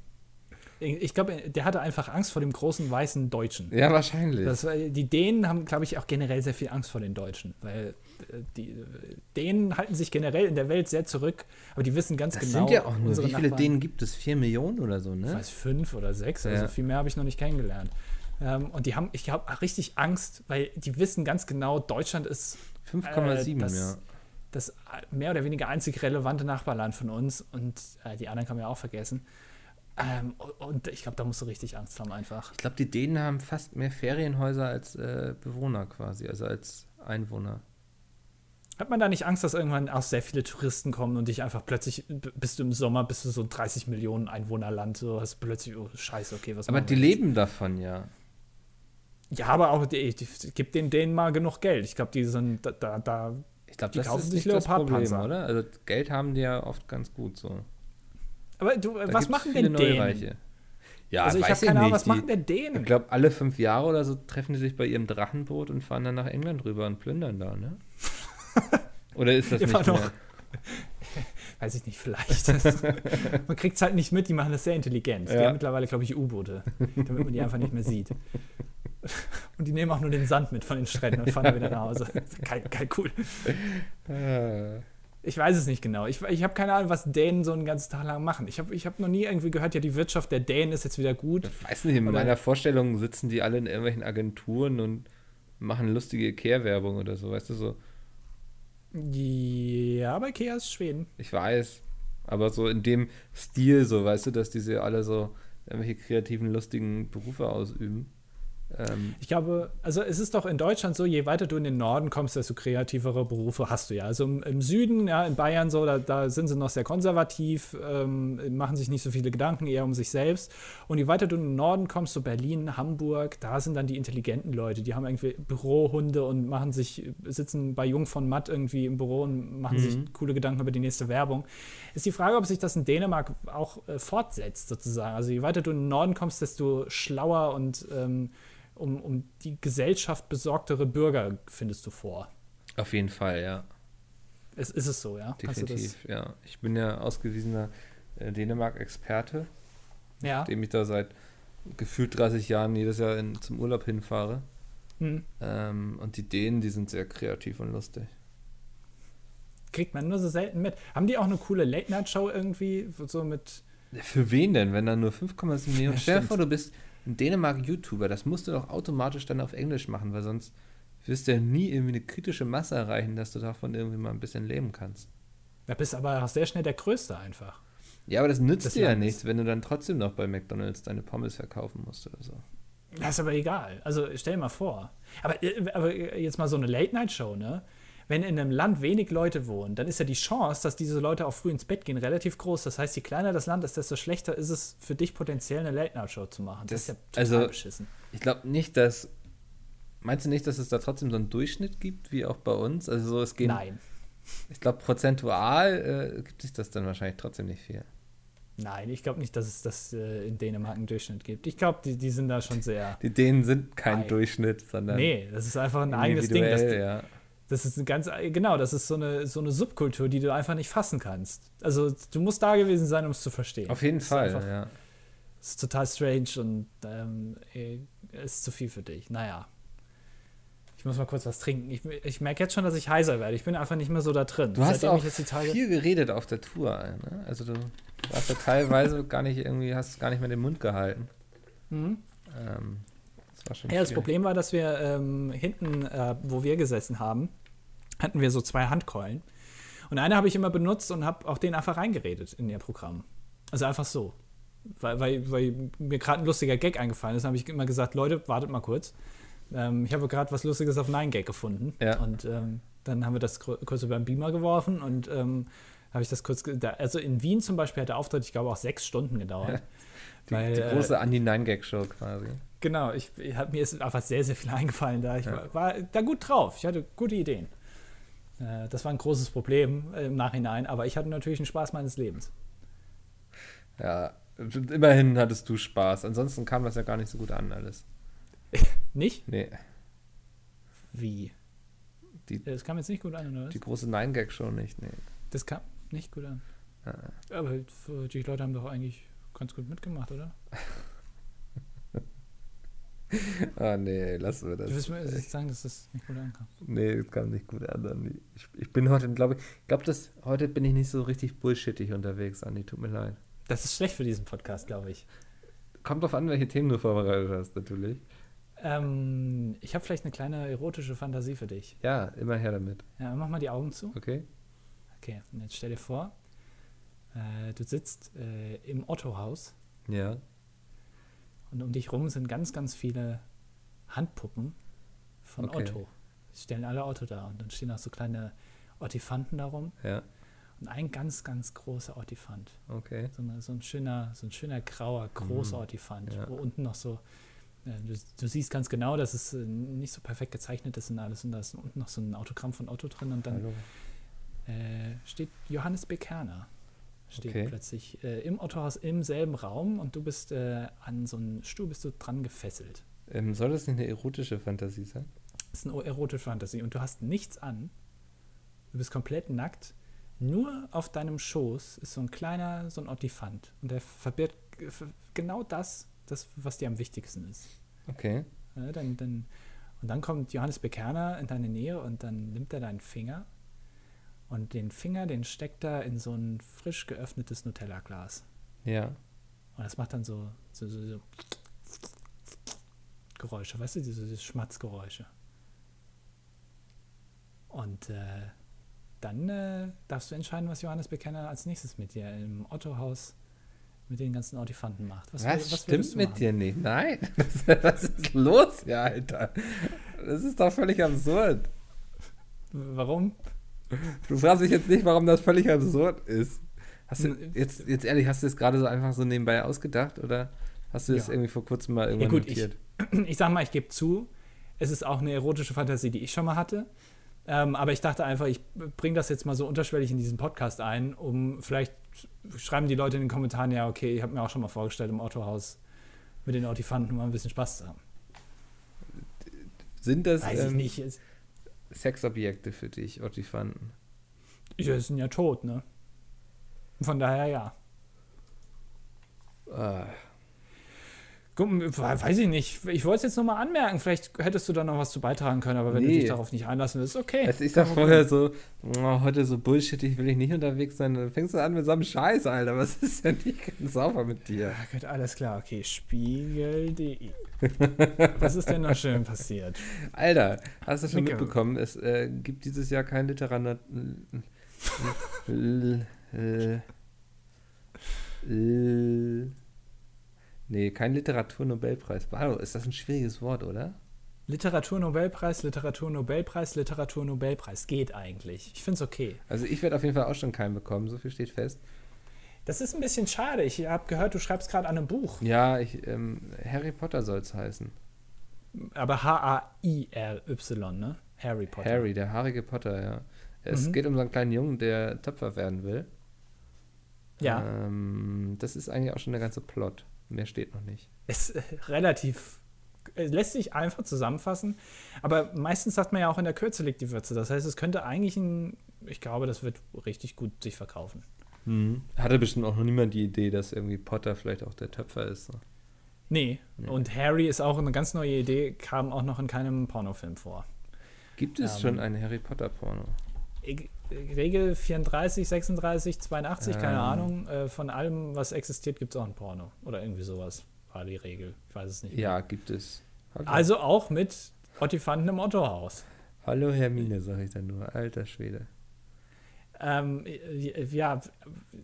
Ich glaube, der hatte einfach Angst vor dem großen weißen Deutschen. Ja, wahrscheinlich. Das, die Dänen haben, glaube ich, auch generell sehr viel Angst vor den Deutschen, weil die Dänen halten sich generell in der Welt sehr zurück, aber die wissen ganz das genau. sind ja auch nur, wie viele Nachbarn- Dänen gibt es? Vier Millionen oder so, Ich ne? weiß, fünf oder sechs, also Ja. viel mehr habe ich noch nicht kennengelernt. Ähm, und die haben, ich glaube, richtig Angst, weil die wissen ganz genau, Deutschland ist 5,7, äh, das- ja. das mehr oder weniger einzig relevante Nachbarland von uns und äh, die anderen kann man ja auch vergessen. Ähm, und ich glaube, da musst du richtig Angst haben einfach. Ich glaube, die Dänen haben fast mehr Ferienhäuser als äh, Bewohner quasi, also als Einwohner. Hat man da nicht Angst, dass irgendwann auch sehr viele Touristen kommen und dich einfach plötzlich, bist du im Sommer, bist du so ein 30 Millionen Einwohnerland, so hast du plötzlich, oh scheiße, okay, was Aber machen die jetzt? leben davon ja. Ja, aber auch, die, die, gibt denen denen mal genug Geld. Ich glaube, die sind da, da, da Ich glaube, Die das kaufen ist sich nicht das Problem, oder? Also Geld haben die ja oft ganz gut so. Aber du, Da was machen denn Dänen? Neureiche. Ja, also ich habe weiß keine Ahnung, nicht. was machen Die- denn Dänen? Ich glaube, alle fünf Jahre oder so treffen die sich bei ihrem Drachenboot und fahren dann nach England rüber und plündern da, ne? Oder ist das Immer nicht noch. mehr? Weiß ich nicht, vielleicht. man kriegt es halt nicht mit, die machen das sehr intelligent. Die Ja. haben mittlerweile, glaube ich, U-Boote, damit man die einfach nicht mehr sieht. Und die nehmen auch nur den Sand mit von den Stränden und fahren dann wieder nach Hause. Geil, geil, cool. Ah. Ich weiß es nicht genau. Ich, ich habe keine Ahnung, was Dänen so einen ganzen Tag lang machen. Ich habe ich hab noch nie irgendwie gehört, ja, die Wirtschaft der Dänen ist jetzt wieder gut. Ich weiß nicht, in Oder- meiner Vorstellung sitzen die alle in irgendwelchen Agenturen und machen lustige Kehrwerbung oder so, weißt du so. Ja, aber Ikea ist Schweden. Ich weiß. Aber so in dem Stil, so, weißt du, dass diese alle so irgendwelche kreativen, lustigen Berufe ausüben. Ähm, Ich glaube, also es ist doch in Deutschland so, je weiter du in den Norden kommst, desto kreativere Berufe hast du ja. Also im, im Süden, ja, in Bayern so, da, da sind sie noch sehr konservativ, ähm, machen sich nicht so viele Gedanken, eher um sich selbst. Und je weiter du in den Norden kommst, so Berlin, Hamburg, da sind dann die intelligenten Leute, die haben irgendwie Bürohunde und machen sich, sitzen bei Jung von Matt irgendwie im Büro und machen sich coole Gedanken über die nächste Werbung. Ist die Frage, ob sich das in Dänemark auch äh, fortsetzt, sozusagen. Also je weiter du in den Norden kommst, desto schlauer und ähm, um, um die Gesellschaft besorgtere Bürger findest du vor. auf jeden Fall, ja. Es, ist es so, ja? Definitiv, ja. Ich bin ja ausgewiesener äh, Dänemark-Experte, ja. dem ich da seit gefühlt 30 Jahren jedes Jahr in, zum Urlaub hinfahre. Hm. Ähm, und die Dänen, die sind sehr kreativ und lustig. Kriegt man nur so selten mit. Haben die auch eine coole Late-Night-Show irgendwie? So mit. Für wen denn, wenn dann nur 5,7 Millionen? Ja, Stell dir stimmt. vor, du bist in Dänemark YouTuber. Das musst du doch automatisch dann auf Englisch machen, weil sonst wirst du ja nie irgendwie eine kritische Masse erreichen, dass du davon irgendwie mal ein bisschen leben kannst. Da bist aber auch sehr schnell der Größte einfach. Ja, aber das nützt Das dir ja nichts, wenn du dann trotzdem noch bei McDonalds deine Pommes verkaufen musst oder so. Das ist aber egal. Also stell dir mal vor. Aber, äh, aber jetzt mal so eine Late-Night-Show, ne? Wenn in einem Land wenig Leute wohnen, dann ist ja die Chance, dass diese Leute auch früh ins Bett gehen, relativ groß. Das heißt, je kleiner das Land ist, desto schlechter ist es für dich potenziell eine Late-Night-Show zu machen. Das, Das- ist ja total also- beschissen. Ich glaube nicht, dass. Meinst du nicht, dass es da trotzdem so einen Durchschnitt gibt, wie auch bei uns? Also so, es gehen. Nein. Ich glaube, prozentual äh, gibt sich das dann wahrscheinlich trotzdem nicht viel. Nein, ich glaube nicht, dass es das äh, in Dänemark einen Durchschnitt gibt. Ich glaube, die, die sind da schon sehr. Die Dänen sind kein. Durchschnitt, sondern Nee, das ist einfach ein eigenes Ding. Das, ja. Das ist ein ganz, genau, das ist so eine, so eine Subkultur, die du einfach nicht fassen kannst. Also, du musst da gewesen sein, um es zu verstehen. Auf jeden Fall, einfach- ja. Das ist total strange und ähm, eh, ist zu viel für dich. Naja. Ich muss mal kurz was trinken. Ich, ich merke jetzt schon, dass ich heiser werde. Ich bin einfach nicht mehr so da drin. Du hast Seitdem auch ich jetzt die Tage. viel geredet auf der Tour, ne? Also du warst ja teilweise gar nicht irgendwie, hast gar nicht mehr den Mund gehalten. Mhm. Ähm, das war schon Ja, das. Problem war, dass wir ähm, hinten, äh, wo wir gesessen haben, hatten wir so zwei Handkeulen. Und eine habe ich immer benutzt und habe auch den einfach reingeredet in ihr Programm. Also einfach so. Weil, weil, weil mir gerade ein lustiger Gag eingefallen ist, habe ich immer gesagt, Leute, wartet mal kurz. Ähm, ich habe gerade was Lustiges auf Nein Gag gefunden. Ja. Und ähm, dann haben wir das kur- kurz über den Beamer geworfen und ähm, habe ich das kurz. also in Wien zum Beispiel hat der Auftritt, ich glaube, auch sechs Stunden gedauert. Die, weil, die äh, große Andi-Nine-Gag-Show quasi. Genau, ich, ich hab, mir ist einfach sehr, sehr viel eingefallen da. Ich Ja. war, war da gut drauf. Ich hatte gute Ideen. Äh, das war ein großes Problem äh, im Nachhinein, aber ich hatte natürlich einen Spaß meines Lebens. Ja, immerhin hattest du Spaß. Ansonsten kam das ja gar nicht so gut an alles. Nicht? Nee, Wie? Die- das kam jetzt nicht gut an, oder? was? die große Nine-Gag-Show nicht, nee. Das kam nicht gut an. Ja. Aber die Leute haben doch eigentlich ganz gut mitgemacht, oder? Ah, nee, lassen wir Du das. willst mir jetzt sagen, dass das nicht gut ankam. Nee, es kam nicht gut an, Andi. Ich, ich bin heute, glaube ich, ich glaube, dass heute bin ich nicht so richtig bullshittig unterwegs, Andi. Tut mir leid. Das ist schlecht für diesen Podcast, glaube ich. Kommt drauf an, welche Themen du vorbereitet hast, natürlich. Ähm, ich habe vielleicht eine kleine erotische Fantasie für dich. Ja, immer her damit. Ja, mach mal die Augen zu. Okay? Okay, und jetzt stell dir vor, äh, du sitzt äh, im Otto-Haus Ja. Und um dich rum sind ganz, ganz viele Handpuppen von Okay. Otto. Die stellen alle Otto da und dann stehen auch so kleine Ottifanten darum. Ja. Und ein ganz, ganz großer Ottifant. Okay. So, eine, so, ein schöner, so ein schöner grauer, großer Ottifant, Mhm. Ja. wo unten noch so, äh, du, du siehst ganz genau, dass es äh, nicht so perfekt gezeichnet ist und alles. Und da ist unten noch so ein Autogramm von Otto drin und dann äh, steht Johannes B. Steht Okay. plötzlich äh, im Ottohaus im selben Raum und du bist äh, an so einen Stuhl bist du dran gefesselt. Ähm, soll das nicht eine erotische Fantasie sein? Das ist eine erotische Fantasie und du hast nichts an. Du bist komplett nackt. Nur auf deinem Schoß ist so ein kleiner, so ein Ottifant. Und der verbirgt genau das, das, was dir am wichtigsten ist. Okay. Ja, dann, dann, und dann kommt Johannes Bekerner in deine Nähe und dann nimmt er deinen Finger und den Finger, den steckt er in so ein frisch geöffnetes Nutella-Glas. Ja. Und das macht dann so, so, so, so Geräusche, weißt du, diese, diese Schmatzgeräusche. Und äh, dann äh, darfst du entscheiden, was Johannes Bekenner als nächstes mit dir im Otto-Haus mit den ganzen Ortifanten macht. Was, wür- würdest stimmt mit dir nicht? Nein. Was, was ist los hier, Alter? Das ist doch völlig absurd. Warum? Du fragst dich jetzt nicht, warum das völlig absurd ist. Hast du, N- jetzt, jetzt ehrlich, hast du das gerade so einfach so nebenbei ausgedacht oder hast du das Ja. irgendwie vor kurzem mal irgendwann gut, ich- notiert? Ich sag mal, ich gebe zu, es ist auch eine erotische Fantasie, die ich schon mal hatte. Ähm, aber ich dachte einfach, ich bringe das jetzt mal so unterschwellig in diesen Podcast ein, um vielleicht schreiben die Leute in den Kommentaren, ja, okay, ich habe mir auch schon mal vorgestellt, im Autohaus mit den Ortifanten mal ein bisschen Spaß zu haben. Sind das Weiß ich ähm, nicht. Sexobjekte für dich, Ottifanten? Ja, sind ja tot, ne? Von daher ja. Guck, weiß ich nicht. Ich wollte es jetzt nochmal anmerken. Vielleicht hättest du da noch was zu beitragen können, aber wenn du Nee. dich darauf nicht einlassen willst, okay. also ich sag vorher so, oh, heute so bullshittig will ich nicht unterwegs sein. Dann fängst du an mit so einem Scheiß, Alter. Was ist denn nicht ganz sauber mit dir? Ja, gut, alles klar. Okay, Spiegel.de. was ist denn noch schön passiert? Alter, hast du schon Micke. mitbekommen, es äh, gibt dieses Jahr kein Literat... L- L- L- Nee, kein Literaturnobelpreis. Hallo, ist das ein schwieriges Wort, oder? Literaturnobelpreis, Literaturnobelpreis, Literaturnobelpreis. Geht eigentlich. Ich finde es okay. Also ich werde auf jeden Fall auch schon keinen bekommen, so viel steht fest. Das ist ein bisschen schade. Ich habe gehört, du schreibst gerade an einem Buch. Ja, ich, ähm, Harry Potter soll es heißen. Aber H-A-I-R-Y, ne? Harry Potter. Harry, der haarige Potter, ja. Es Mhm. geht um so einen kleinen Jungen, der Töpfer werden will. Ja. Ähm, das ist eigentlich auch schon der ganze Plot. Mehr steht noch nicht. Ist äh, relativ. Es lässt sich einfach zusammenfassen. Aber meistens sagt man ja auch, in der Kürze liegt die Würze. Das heißt, es könnte eigentlich ein. Ich glaube, das wird richtig gut sich verkaufen. Hatte bestimmt auch noch niemand die Idee, dass irgendwie Potter vielleicht auch der Töpfer ist. so. Nee. Nee. Und Harry ist auch eine ganz neue Idee, kam auch noch in keinem Pornofilm vor. Gibt es Ähm. schon ein Harry Potter Porno? Ich- Regel 34, 36, 82, keine Ähm. Ahnung. Äh, von allem, was existiert, gibt es auch ein Porno. Oder irgendwie sowas war die Regel. Ich weiß es nicht. mehr. Ja, gibt es. Hallo, Also auch mit Ottifanten im Ottohaus. Hallo Hermine, sag ich dann nur. Alter Schwede. Ähm, ja,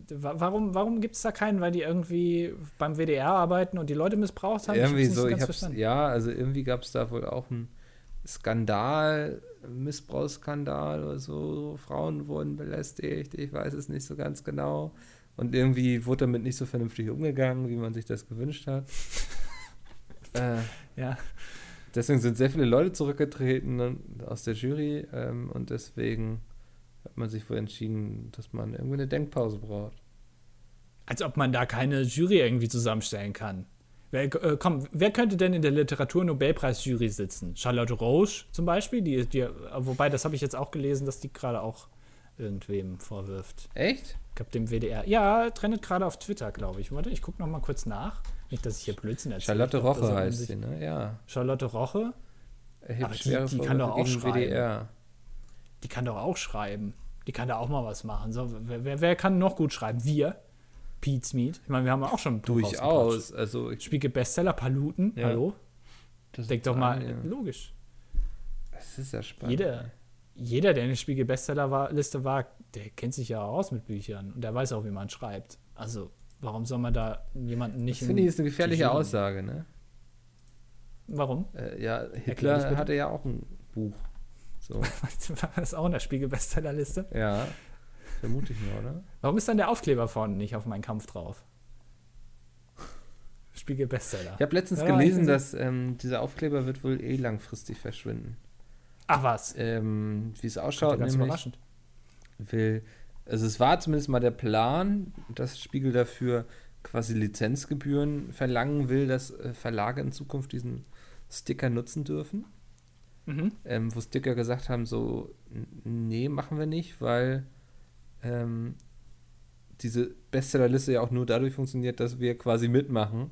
wa- warum, warum gibt es da keinen? Weil die irgendwie beim WDR arbeiten und die Leute missbraucht haben? irgendwie nicht so, ich hab's, verstanden. ja, also irgendwie gab es da wohl auch einen Skandal, Missbrauchsskandal oder so. Frauen wurden belästigt, ich weiß es nicht so ganz genau. Und irgendwie wurde damit nicht so vernünftig umgegangen, wie man sich das gewünscht hat. äh, Ja. deswegen sind sehr viele Leute zurückgetreten aus der Jury ähm, und deswegen hat man sich wohl entschieden, dass man irgendwie eine Denkpause braucht. Als ob man da keine Jury irgendwie zusammenstellen kann. Wer, äh, komm, wer könnte denn in der Literatur-Nobelpreis-Jury sitzen? Charlotte Roche zum Beispiel? Die, die, wobei, das habe ich jetzt auch gelesen, dass die gerade auch irgendwem vorwirft. Echt? Ich glaube, dem WDR. Ja, trendet gerade auf Twitter, glaube ich. Warte, ich gucke noch mal kurz nach. Nicht, dass ich hier Blödsinn erzähle. Charlotte glaub, Roche heißt sich- sie, ne? Ja. Charlotte Roche, Aber die- die kann doch auch schreiben. WDR. die kann doch auch schreiben. Die kann da auch mal was machen. So, wer, wer kann noch gut schreiben? Wir. Pete's Meat. Ich meine, wir haben auch schon. Durchaus. Also ich, Spiegel Bestseller, Paluten. Ja. Hallo? das Denk doch mal, ja. logisch. Das ist ja spannend. Jeder, jeder, der in der Spiegel Bestsellerliste war, der kennt sich ja aus mit Büchern und der weiß auch, wie man schreibt. Also, Warum soll man da jemanden nicht Das finde ich ist eine gefährliche Aussage, ne? Warum? Äh, ja, Hitler hatte ja auch ein Buch. So, War das auch in der Spiegel-Bestsellerliste? ja. Vermute ich mal, oder? Warum ist dann der Aufkleber vorne nicht auf meinen Kampf drauf? Spiegel-Bestseller. Ich habe letztens Ja, gelesen, dass ähm, dieser Aufkleber wird wohl eh langfristig verschwinden. Ach was. Ähm, Wie es ausschaut, ganz nämlich überraschend. will, also es war zumindest mal der Plan, dass Spiegel dafür quasi Lizenzgebühren verlangen will, dass äh, Verlage in Zukunft diesen Sticker nutzen dürfen. Mhm. ähm, wo Sticker gesagt haben, so, nee, machen wir nicht, weil ähm, diese Bestsellerliste ja auch nur dadurch funktioniert, dass wir quasi mitmachen.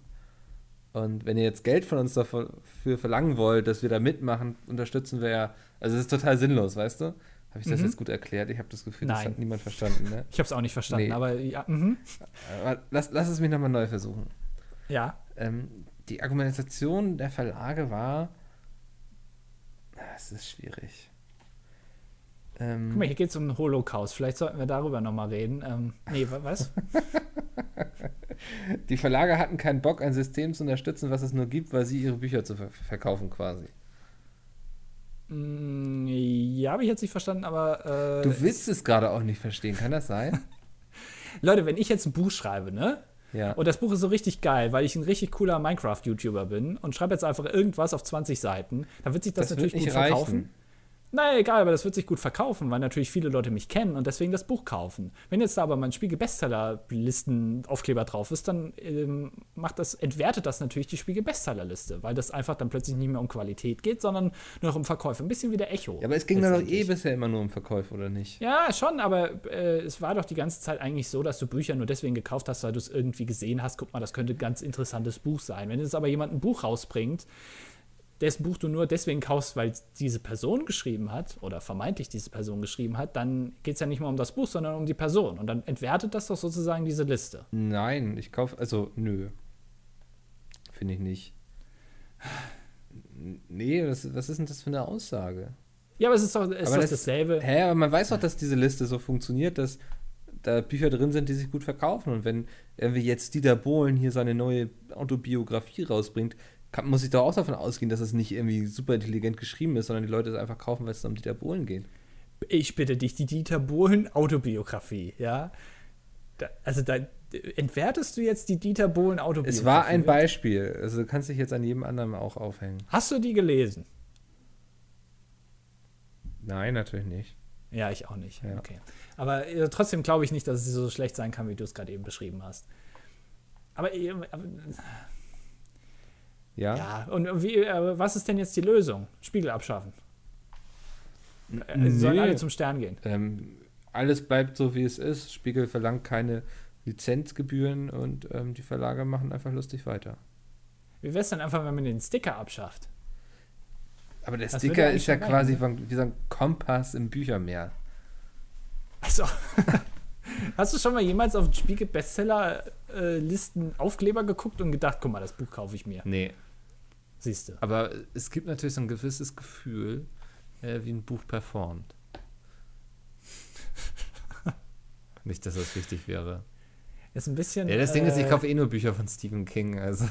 Und wenn ihr jetzt Geld von uns dafür für verlangen wollt, dass wir da mitmachen, unterstützen wir ja, also es ist total sinnlos, weißt du? Habe ich das Mhm. jetzt gut erklärt? Ich habe das Gefühl, das Nein. hat niemand verstanden, ne? Ich habe es auch nicht verstanden, Nee. aber ja, mhm. Aber lass, lass es mich nochmal neu versuchen. ja. Ähm, die Argumentation der Verlage war, es ist schwierig. Ähm, Guck mal, hier geht es um den Holocaust. Vielleicht sollten wir darüber nochmal reden. Ähm, nee, wa- was? Die Verlage hatten keinen Bock, ein System zu unterstützen, was es nur gibt, weil sie ihre Bücher zu ver verkaufen quasi. Mm, ja, habe ich jetzt nicht verstanden, aber. Äh, Du willst es gerade auch nicht verstehen, kann das sein? Leute, wenn ich jetzt ein Buch schreibe, ne? Ja. Und das Buch ist so richtig geil, weil ich ein richtig cooler Minecraft-YouTuber bin und schreibe jetzt einfach irgendwas auf 20 Seiten, dann wird sich das, das natürlich gut nicht verkaufen. reichen. Naja, egal, aber das wird sich gut verkaufen, weil natürlich viele Leute mich kennen und deswegen das Buch kaufen. Wenn jetzt da aber mein Spiegel-Bestseller-Listen-Aufkleber drauf ist, dann ähm, macht das, entwertet das natürlich die Spiegel-Bestseller-Liste, weil das einfach dann plötzlich nicht mehr um Qualität geht, sondern nur noch um Verkäufe. Ein bisschen wie der Echo. Ja, aber es ging doch eh bisher immer nur um Verkäufe, oder nicht? Ja, schon, aber äh, es war doch die ganze Zeit eigentlich so, dass du Bücher nur deswegen gekauft hast, weil du es irgendwie gesehen hast. Guck mal, das könnte ein ganz interessantes Buch sein. Wenn jetzt aber jemand ein Buch rausbringt, dessen Buch du nur deswegen kaufst, weil diese Person geschrieben hat oder vermeintlich diese Person geschrieben hat, dann geht es ja nicht mehr um das Buch, sondern um die Person. Und dann entwertet das doch sozusagen diese Liste. Nein, ich kaufe, also nö. Finde ich nicht. Nee, was, was ist denn das für eine Aussage? Ja, aber es ist doch, ist Aber doch das- dasselbe. Hä, aber man weiß doch, dass diese Liste so funktioniert, dass da Bücher drin sind, die sich gut verkaufen. Und wenn irgendwie jetzt Dieter Bohlen hier seine neue Autobiografie rausbringt, kann, muss ich doch auch davon ausgehen, dass es nicht irgendwie super intelligent geschrieben ist, sondern die Leute es einfach kaufen, weil es um Dieter Bohlen geht. Ich bitte dich, die Dieter Bohlen Autobiografie, ja? Da, also da entwertest du jetzt die Dieter Bohlen Autobiografie. Es war ein Beispiel. Also du kannst dich jetzt an jedem anderen auch aufhängen. Hast du die gelesen? Nein, natürlich nicht. Ja, ich auch nicht. Ja. Okay. Aber äh, trotzdem glaube ich nicht, dass es so schlecht sein kann, wie du es gerade eben beschrieben hast. Aber, äh, aber Ja? ja, und wie, äh, was ist denn jetzt die Lösung? Spiegel abschaffen. Äh, sollen alle zum Stern gehen. Ähm, alles bleibt so, wie es ist. Spiegel verlangt keine Lizenzgebühren und ähm, die Verlage machen einfach lustig weiter. Wie wäre es denn einfach, wenn man den Sticker abschafft? Aber der Das Sticker ist ja quasi ne? von, wie so ein Kompass im Büchermeer. Also, hast du schon mal jemals auf den Spiegel Bestseller-Listen Aufkleber geguckt und gedacht, guck mal, das Buch kaufe ich mir? Nee. Siehst du. Aber es gibt natürlich so ein gewisses Gefühl, äh, wie ein Buch performt. Nicht, dass das wichtig wäre. Ist ein bisschen. Ja, das Ding ist, ich äh, kaufe eh nur Bücher von Stephen King. Also.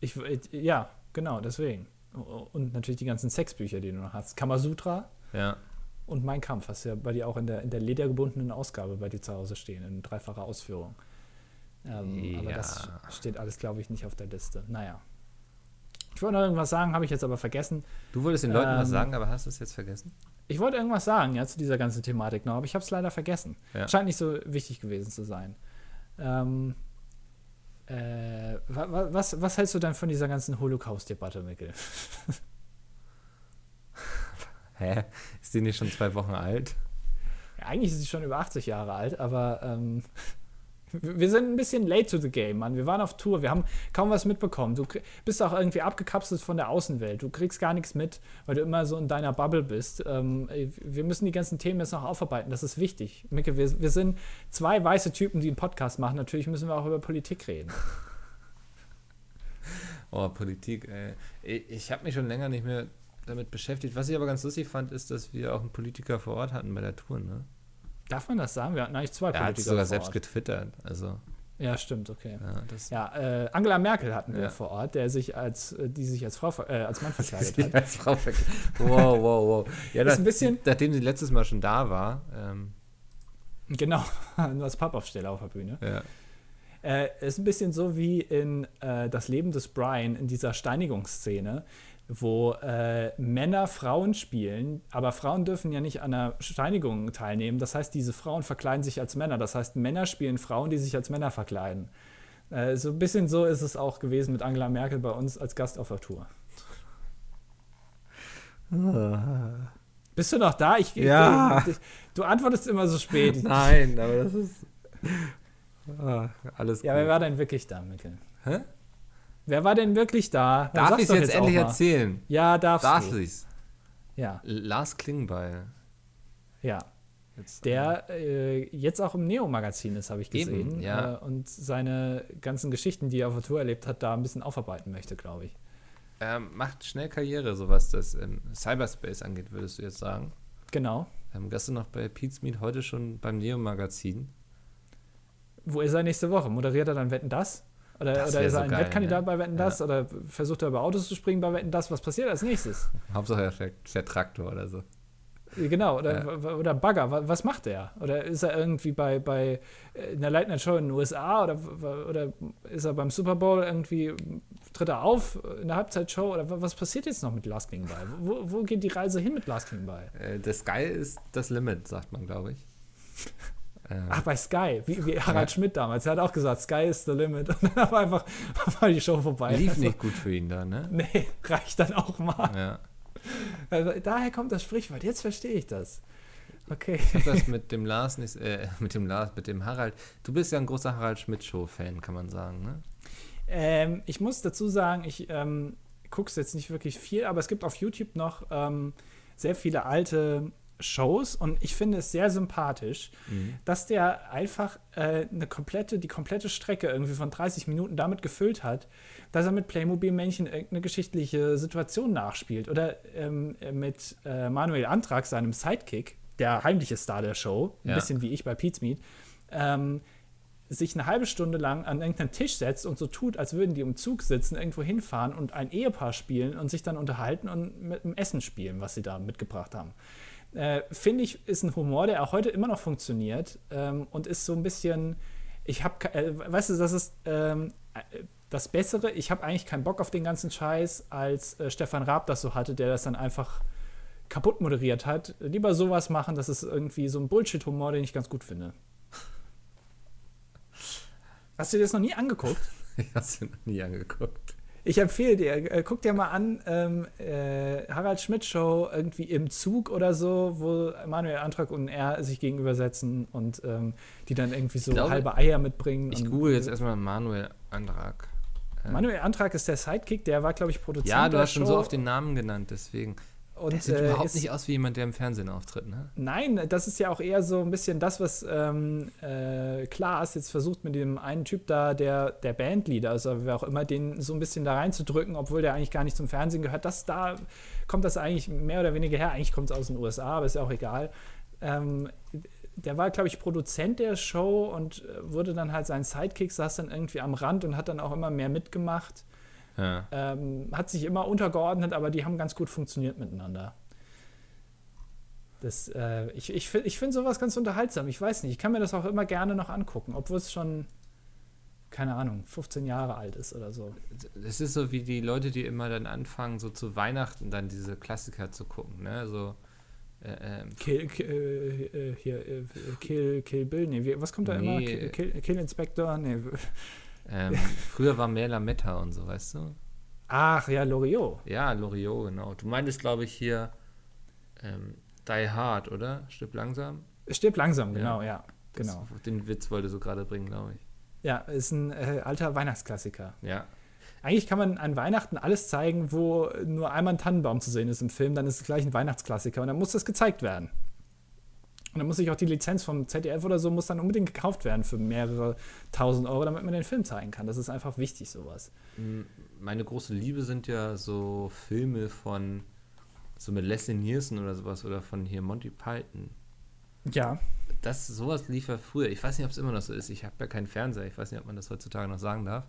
Ich, ja, genau, deswegen. Und natürlich die ganzen Sexbücher, die du noch hast. Kamasutra Ja. und Mein Kampf hast du ja bei dir auch in der, in der ledergebundenen Ausgabe bei dir zu Hause stehen, in dreifacher Ausführung. Ähm, Aber das Ja. steht alles, glaube ich, nicht auf der Liste. Naja. Ich wollte noch irgendwas sagen, habe ich jetzt aber vergessen. Du wolltest den Leuten was Ähm, sagen, aber hast du es jetzt vergessen? Ich wollte irgendwas sagen, ja, zu dieser ganzen Thematik noch, aber ich habe es leider vergessen. Ja. Scheint nicht so wichtig gewesen zu sein. Ähm, äh, wa- wa- was, was hältst du denn von dieser ganzen Holocaust-Debatte, Mikkel? Hä? Ist die nicht schon zwei Wochen alt? Ja, eigentlich ist sie schon über 80 Jahre alt, aber ähm, wir sind ein bisschen late to the game, Mann. Wir waren auf Tour, wir haben kaum was mitbekommen. Du bist auch irgendwie abgekapselt von der Außenwelt. Du kriegst gar nichts mit, weil du immer so in deiner Bubble bist. Ähm, wir müssen die ganzen Themen jetzt noch aufarbeiten. Das ist wichtig. Micke, wir, wir sind zwei weiße Typen, die einen Podcast machen. Natürlich müssen wir auch über Politik reden. Oh, Politik, ey. Ich, ich habe mich schon länger nicht mehr damit beschäftigt. Was ich aber ganz lustig fand, ist, dass wir auch einen Politiker vor Ort hatten bei der Tour, ne? Darf man das sagen? Wir hatten eigentlich zwei Er hat Politiker sogar selbst getwittert. Also, Ja, stimmt, okay. Ja, Ja, äh, Angela Merkel hatten wir Ja. vor Ort, der sich als, äh, die sich als Frau, äh, als Mann verkleidet hat. als Frau verk- Wow, wow, wow. Ja, Ist das, ein bisschen- nachdem sie letztes Mal schon da war, ähm, Genau, nur als Pappaufsteller auf der Bühne. ja. Äh, ist ein bisschen so wie in äh, Das Leben des Brian, in dieser Steinigungsszene, wo äh, Männer Frauen spielen, aber Frauen dürfen ja nicht an einer Steinigung teilnehmen. Das heißt, diese Frauen verkleiden sich als Männer. Das heißt, Männer spielen Frauen, die sich als Männer verkleiden. Äh, so ein bisschen so ist es auch gewesen mit Angela Merkel bei uns als Gast auf der Tour. Bist du noch da? Ich, Ja. ich, du antwortest immer so spät. Nein, aber das ist. Ah, alles Ja, gut. wer war denn wirklich da, Mikkel? Hä? Wer war denn wirklich da? Dann Darf ich es jetzt auch endlich erzählen? Ja, darfst Darf du. ich's? Ja, Lars Klingbeil. ja. Jetzt, Der äh, jetzt auch im Neo-Magazin ist, habe ich Eben, gesehen. ja. Äh, und seine ganzen Geschichten, die er auf der Tour erlebt hat, da ein bisschen aufarbeiten möchte, glaube ich. ähm, macht schnell Karriere, so was das ähm, Cyberspace angeht, würdest du jetzt sagen. Genau. Haben gestern noch bei Pete's Meet, heute schon beim Neo-Magazin. Wo ist er nächste Woche? Moderiert er dann Wetten das? Oder, Das oder ist er so ein geil, Wettkandidat ne? bei Wetten das? Oder versucht er über Autos zu springen bei Wetten das? Was passiert als nächstes? Hauptsache er fährt, fährt Traktor oder so. Genau, oder, Ja. oder Bagger, wa- was macht er? Oder ist er irgendwie bei, bei äh, einer Late Night Show in den USA oder, oder ist er beim Super Bowl irgendwie, tritt er auf in der Halbzeitshow oder wa- was passiert jetzt noch mit Lars Klingbeil? Wo, wo geht die Reise hin mit Lars Klingbeil? Äh, das Sky ist das Limit, sagt man, glaube ich. Ähm, Ach, bei Sky, wie, wie Harald Ja. Schmidt damals, er hat auch gesagt, Sky is the limit und dann war einfach war die Show vorbei. lief Also, nicht gut für ihn da, ne? Nee, reicht dann auch mal. Ja. Also, daher kommt das Sprichwort, jetzt verstehe ich das. Okay. Ich hab das mit dem Lars nicht, äh, mit dem Lars, mit dem Harald. Du bist ja ein großer Harald Schmidt-Show-Fan, kann man sagen, ne? Ähm, ich muss dazu sagen, ich ähm, gucke es jetzt nicht wirklich viel, aber es gibt auf YouTube noch ähm, sehr viele alte Shows und ich finde es sehr sympathisch, dass der einfach äh, eine komplette, die komplette Strecke irgendwie von 30 Minuten damit gefüllt hat, dass er mit Playmobil-Männchen irgendeine geschichtliche Situation nachspielt oder ähm, mit äh, Manuel Antrag, seinem Sidekick, der heimliche Star der Show, ein Ja. bisschen wie ich bei Pete's Meet, ähm, sich eine halbe Stunde lang an irgendeinen Tisch setzt und so tut, als würden die im Zug sitzen, irgendwo hinfahren und ein Ehepaar spielen und sich dann unterhalten und mit dem Essen spielen, was sie da mitgebracht haben. Äh, Finde ich, ist ein Humor, der auch heute immer noch funktioniert ähm, und ist so ein bisschen, ich habe, äh, weißt du, das ist ähm, äh, das Bessere, ich habe eigentlich keinen Bock auf den ganzen Scheiß, als äh, Stefan Raab das so hatte, der das dann einfach kaputt moderiert hat. Lieber sowas machen, das ist irgendwie so ein Bullshit-Humor, den ich ganz gut finde. Hast du dir das noch nie angeguckt? Ich hab's mir noch nie angeguckt. Ich empfehle dir, äh, guck dir mal an, ähm, äh, Harald Schmidt Show irgendwie im Zug oder so, wo Manuel Antrag und er sich gegenübersetzen und ähm, die dann irgendwie so glaube, halbe Eier mitbringen. Ich google jetzt erstmal Manuel Antrag. Ähm, Manuel Antrag ist der Sidekick, der war, glaube ich, Produzent ja, du hast schon Show. so oft den Namen genannt, deswegen. Und, Der sieht äh, überhaupt ist- nicht aus wie jemand, der im Fernsehen auftritt, ne? Nein, das ist ja auch eher so ein bisschen das, was ähm, äh, Klaas jetzt versucht mit dem einen Typ da, der, der Bandleader, also wer auch immer, den so ein bisschen da reinzudrücken, obwohl der eigentlich gar nicht zum Fernsehen gehört. Das da kommt das eigentlich mehr oder weniger her. Eigentlich kommt es aus den USA, aber ist ja auch egal. Ähm, der war, glaube ich, Produzent der Show und äh, wurde dann halt sein Sidekick, saß dann irgendwie am Rand und hat dann auch immer mehr mitgemacht. Ja. Ähm, hat sich immer untergeordnet, aber die haben ganz gut funktioniert miteinander. Das, äh, ich ich finde ich find sowas ganz unterhaltsam. Ich weiß nicht, ich kann mir das auch immer gerne noch angucken, obwohl es schon, keine Ahnung, 15 Jahre alt ist oder so. Es ist so wie die Leute, die immer dann anfangen, so zu Weihnachten dann diese Klassiker zu gucken, ne? So, äh, ähm, Kill, kill, äh, äh, hier, äh, Kill, Kill Bill, nee, was kommt da immer? Nee. Kill, Kill, Kill Inspector, nee. Ähm, früher war mehr Lametta und so, weißt du? Ach ja, Loriot. Ja, Loriot, genau. Du meintest, glaube ich, hier ähm, Die Hard, oder? Stirb langsam? Stirb langsam, Ja. genau, ja. Das- Genau. Den Witz wollte so gerade bringen, glaube ich. Ja, ist ein äh, alter Weihnachtsklassiker. Ja. Eigentlich kann man an Weihnachten alles zeigen, wo nur einmal ein Tannenbaum zu sehen ist im Film, dann ist es gleich ein Weihnachtsklassiker und dann muss das gezeigt werden. Und dann muss sich auch die Lizenz vom ZDF oder so muss dann unbedingt gekauft werden für mehrere tausend Euro, damit man den Film zeigen kann. Das ist einfach wichtig, sowas. M- Meine große Liebe sind ja so Filme von, so mit Leslie Nielsen oder sowas oder von hier Monty Python. Ja. das, sowas lief ja früher. Ich weiß nicht, ob es immer noch so ist. Ich habe ja keinen Fernseher. Ich weiß nicht, ob man das heutzutage noch sagen darf.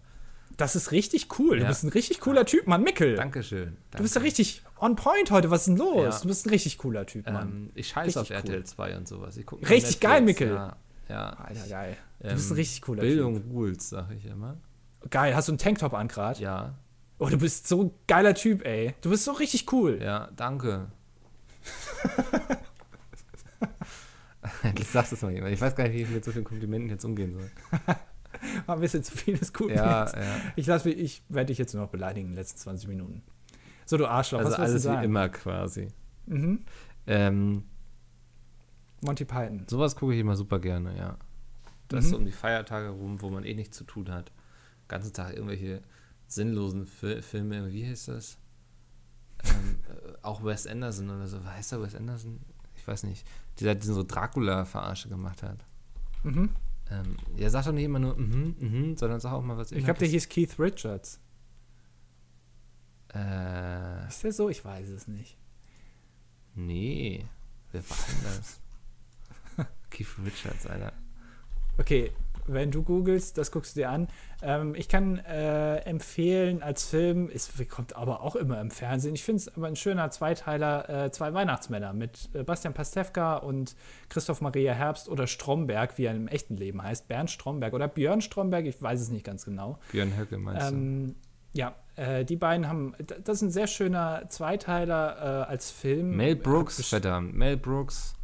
Das ist richtig cool. Ja. Du bist ein richtig cooler Typ, Mann. Mickel. Dankeschön. Du bist ja danke. richtig on point heute. Was ist denn los? Ja. Du bist ein richtig cooler Typ, Mann. Ähm, ich scheiße Richtig auf cool. RTL 2 und sowas. Richtig geil. Mickel. Ja, ja. Alter, geil. Du Ähm, bist ein richtig cooler Bildung rules, sag ich immer. Typ. Geil. Hast du einen Tanktop an grad? Ja, Oh, du bist so ein geiler Typ, ey. Du bist so richtig cool. ja, danke. Endlich sagst du es mal jemand. Ich weiß gar nicht, wie ich mit so vielen Komplimenten jetzt umgehen soll. War ein bisschen zu viel des Guten Ja, jetzt. ja. Ich, lass mich- ich werde dich jetzt nur noch beleidigen in den letzten 20 Minuten. So, du Arschloch, Also alles wie immer quasi. Mhm. Ähm, Monty Python. sowas gucke ich immer super gerne, ja. Das Mhm. so um die Feiertage rum, wo man eh nichts zu tun hat. Den ganzen Tag irgendwelche sinnlosen Fi Filme, wie heißt das? Ähm, äh, auch Wes Anderson oder so. Was heißt der Wes Anderson? Ich weiß nicht. Dieser diesen so Dracula-Verarsche gemacht hat. Mhm. Ähm, ja, sag doch nicht immer nur mhm, mhm, sondern sag auch mal was Ich glaube, der hieß Keith Richards. Äh, Ist der so? Ich weiß es nicht. nee. Wer war denn das? Keith Richards, Alter. Okay, wenn du googelst, das guckst du dir an. Ähm, ich kann äh, empfehlen als Film, es kommt aber auch immer im Fernsehen. Ich finde es aber ein schöner Zweiteiler, äh, zwei Weihnachtsmänner mit äh, Bastian Pastewka und Christoph Maria Herbst oder Stromberg, wie er im echten Leben heißt. Bernd Stromberg oder Björn Stromberg, ich weiß es nicht ganz genau. Björn Höcke meinst du? Ähm, ja, äh, die beiden haben, das ist ein sehr schöner Zweiteiler äh, als Film. Mel Brooks, verdammt. Mel Brooks.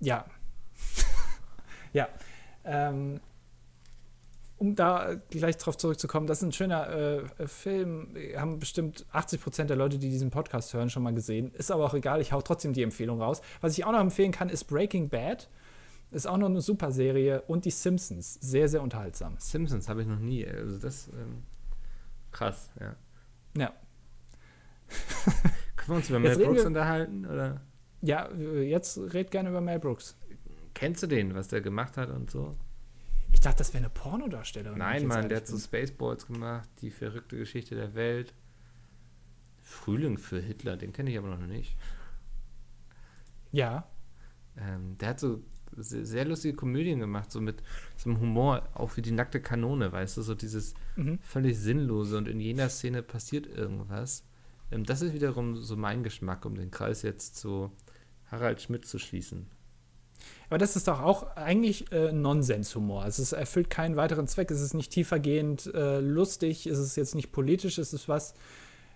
Ja. ja. Ähm, um da gleich drauf zurückzukommen, das ist ein schöner äh, Film. Haben bestimmt 80 Prozent der Leute, die diesen Podcast hören, schon mal gesehen. Ist aber auch egal, ich hau trotzdem die Empfehlung raus. Was ich auch noch empfehlen kann, ist Breaking Bad. Ist auch noch eine super Serie. Und die Simpsons. Sehr, sehr unterhaltsam. Simpsons habe ich noch nie. Also das, ähm, krass, ja. Ja. Können wir uns über Mel Brooks unterhalten? Oder Ja, äh, jetzt red gerne über Mel Brooks. kennst du den, was der gemacht hat und so? Ich dachte, das wäre eine Pornodarstellerin. Nein, Mann, der hat so. Spaceballs gemacht, die verrückte Geschichte der Welt. Frühling für Hitler, den kenne ich aber noch nicht. Ja. Ähm, der hat so sehr, sehr lustige Komödien gemacht, so mit so einem Humor, auch wie die nackte Kanone, weißt du, so dieses Mhm. völlig sinnlose und in jener Szene passiert irgendwas. Ähm, das ist wiederum so mein Geschmack, um den Kreis jetzt zu Harald Schmidt zu schließen. Aber das ist doch auch eigentlich äh, Nonsenshumor. Also es erfüllt keinen weiteren Zweck. Es ist nicht tiefergehend äh, lustig, es ist jetzt nicht politisch, es ist was.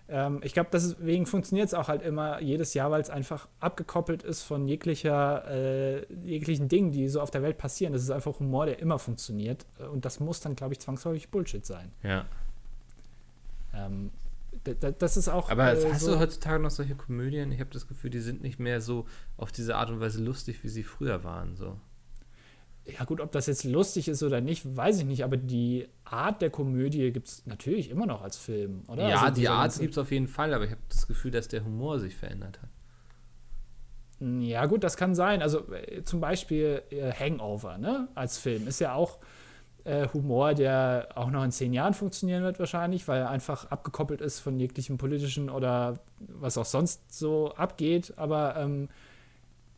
Ähm, ich glaube, deswegen funktioniert es auch halt immer jedes Jahr, weil es einfach abgekoppelt ist von jeglicher, äh, jeglichen Dingen, die so auf der Welt passieren. Das ist einfach Humor, der immer funktioniert. Äh, Und das muss dann, glaube ich, zwangsläufig Bullshit sein. Ja. Ähm, das ist auch. Aber äh, hast so, du heutzutage noch solche Komödien? Ich habe das Gefühl, die sind nicht mehr so auf diese Art und Weise lustig, wie sie früher waren. So. Ja, gut, ob das jetzt lustig ist oder nicht, weiß ich nicht, aber die Art der Komödie gibt es natürlich immer noch als Film, oder? Ja, Also die Art gibt es auf jeden Fall, aber ich habe das Gefühl, dass der Humor sich verändert hat. Ja, gut, das kann sein. Also äh, zum Beispiel äh, Hangover, ne, als Film, ist ja auch äh, Humor, der auch noch in zehn Jahren funktionieren wird wahrscheinlich, weil er einfach abgekoppelt ist von jeglichem politischen oder was auch sonst so abgeht. Aber ähm,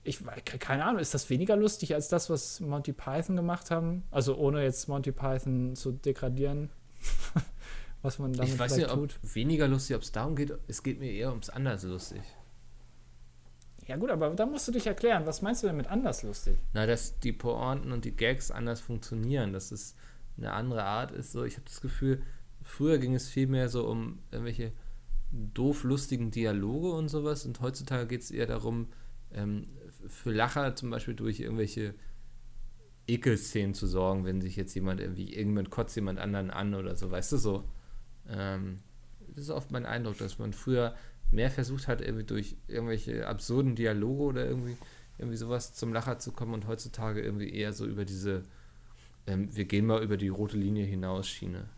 ich keine Ahnung, ist das weniger lustig als das, was Monty Python gemacht haben? Also ohne jetzt Monty Python zu degradieren, was man damit ich weiß nicht, ob tut. weniger lustig, ob es darum geht. Es geht mir eher ums anders lustig. Ja gut, aber da musst du dich erklären. Was meinst du denn mit anders lustig? Na, dass die Pointen und die Gags anders funktionieren, dass es eine andere Art ist. So, ich habe das Gefühl, früher ging es viel mehr so um irgendwelche doof lustigen Dialoge und sowas und heutzutage geht es eher darum, ähm, für Lacher zum Beispiel durch irgendwelche Ekelszenen zu sorgen, wenn sich jetzt jemand irgendwie, irgendjemand kotzt jemand anderen an oder so, weißt du so. Ähm, das ist oft mein Eindruck, dass man früher mehr versucht hat, irgendwie durch irgendwelche absurden Dialoge oder irgendwie irgendwie sowas zum Lacher zu kommen und heutzutage irgendwie eher so über diese, ähm, wir gehen mal über die rote Linie hinaus Schiene.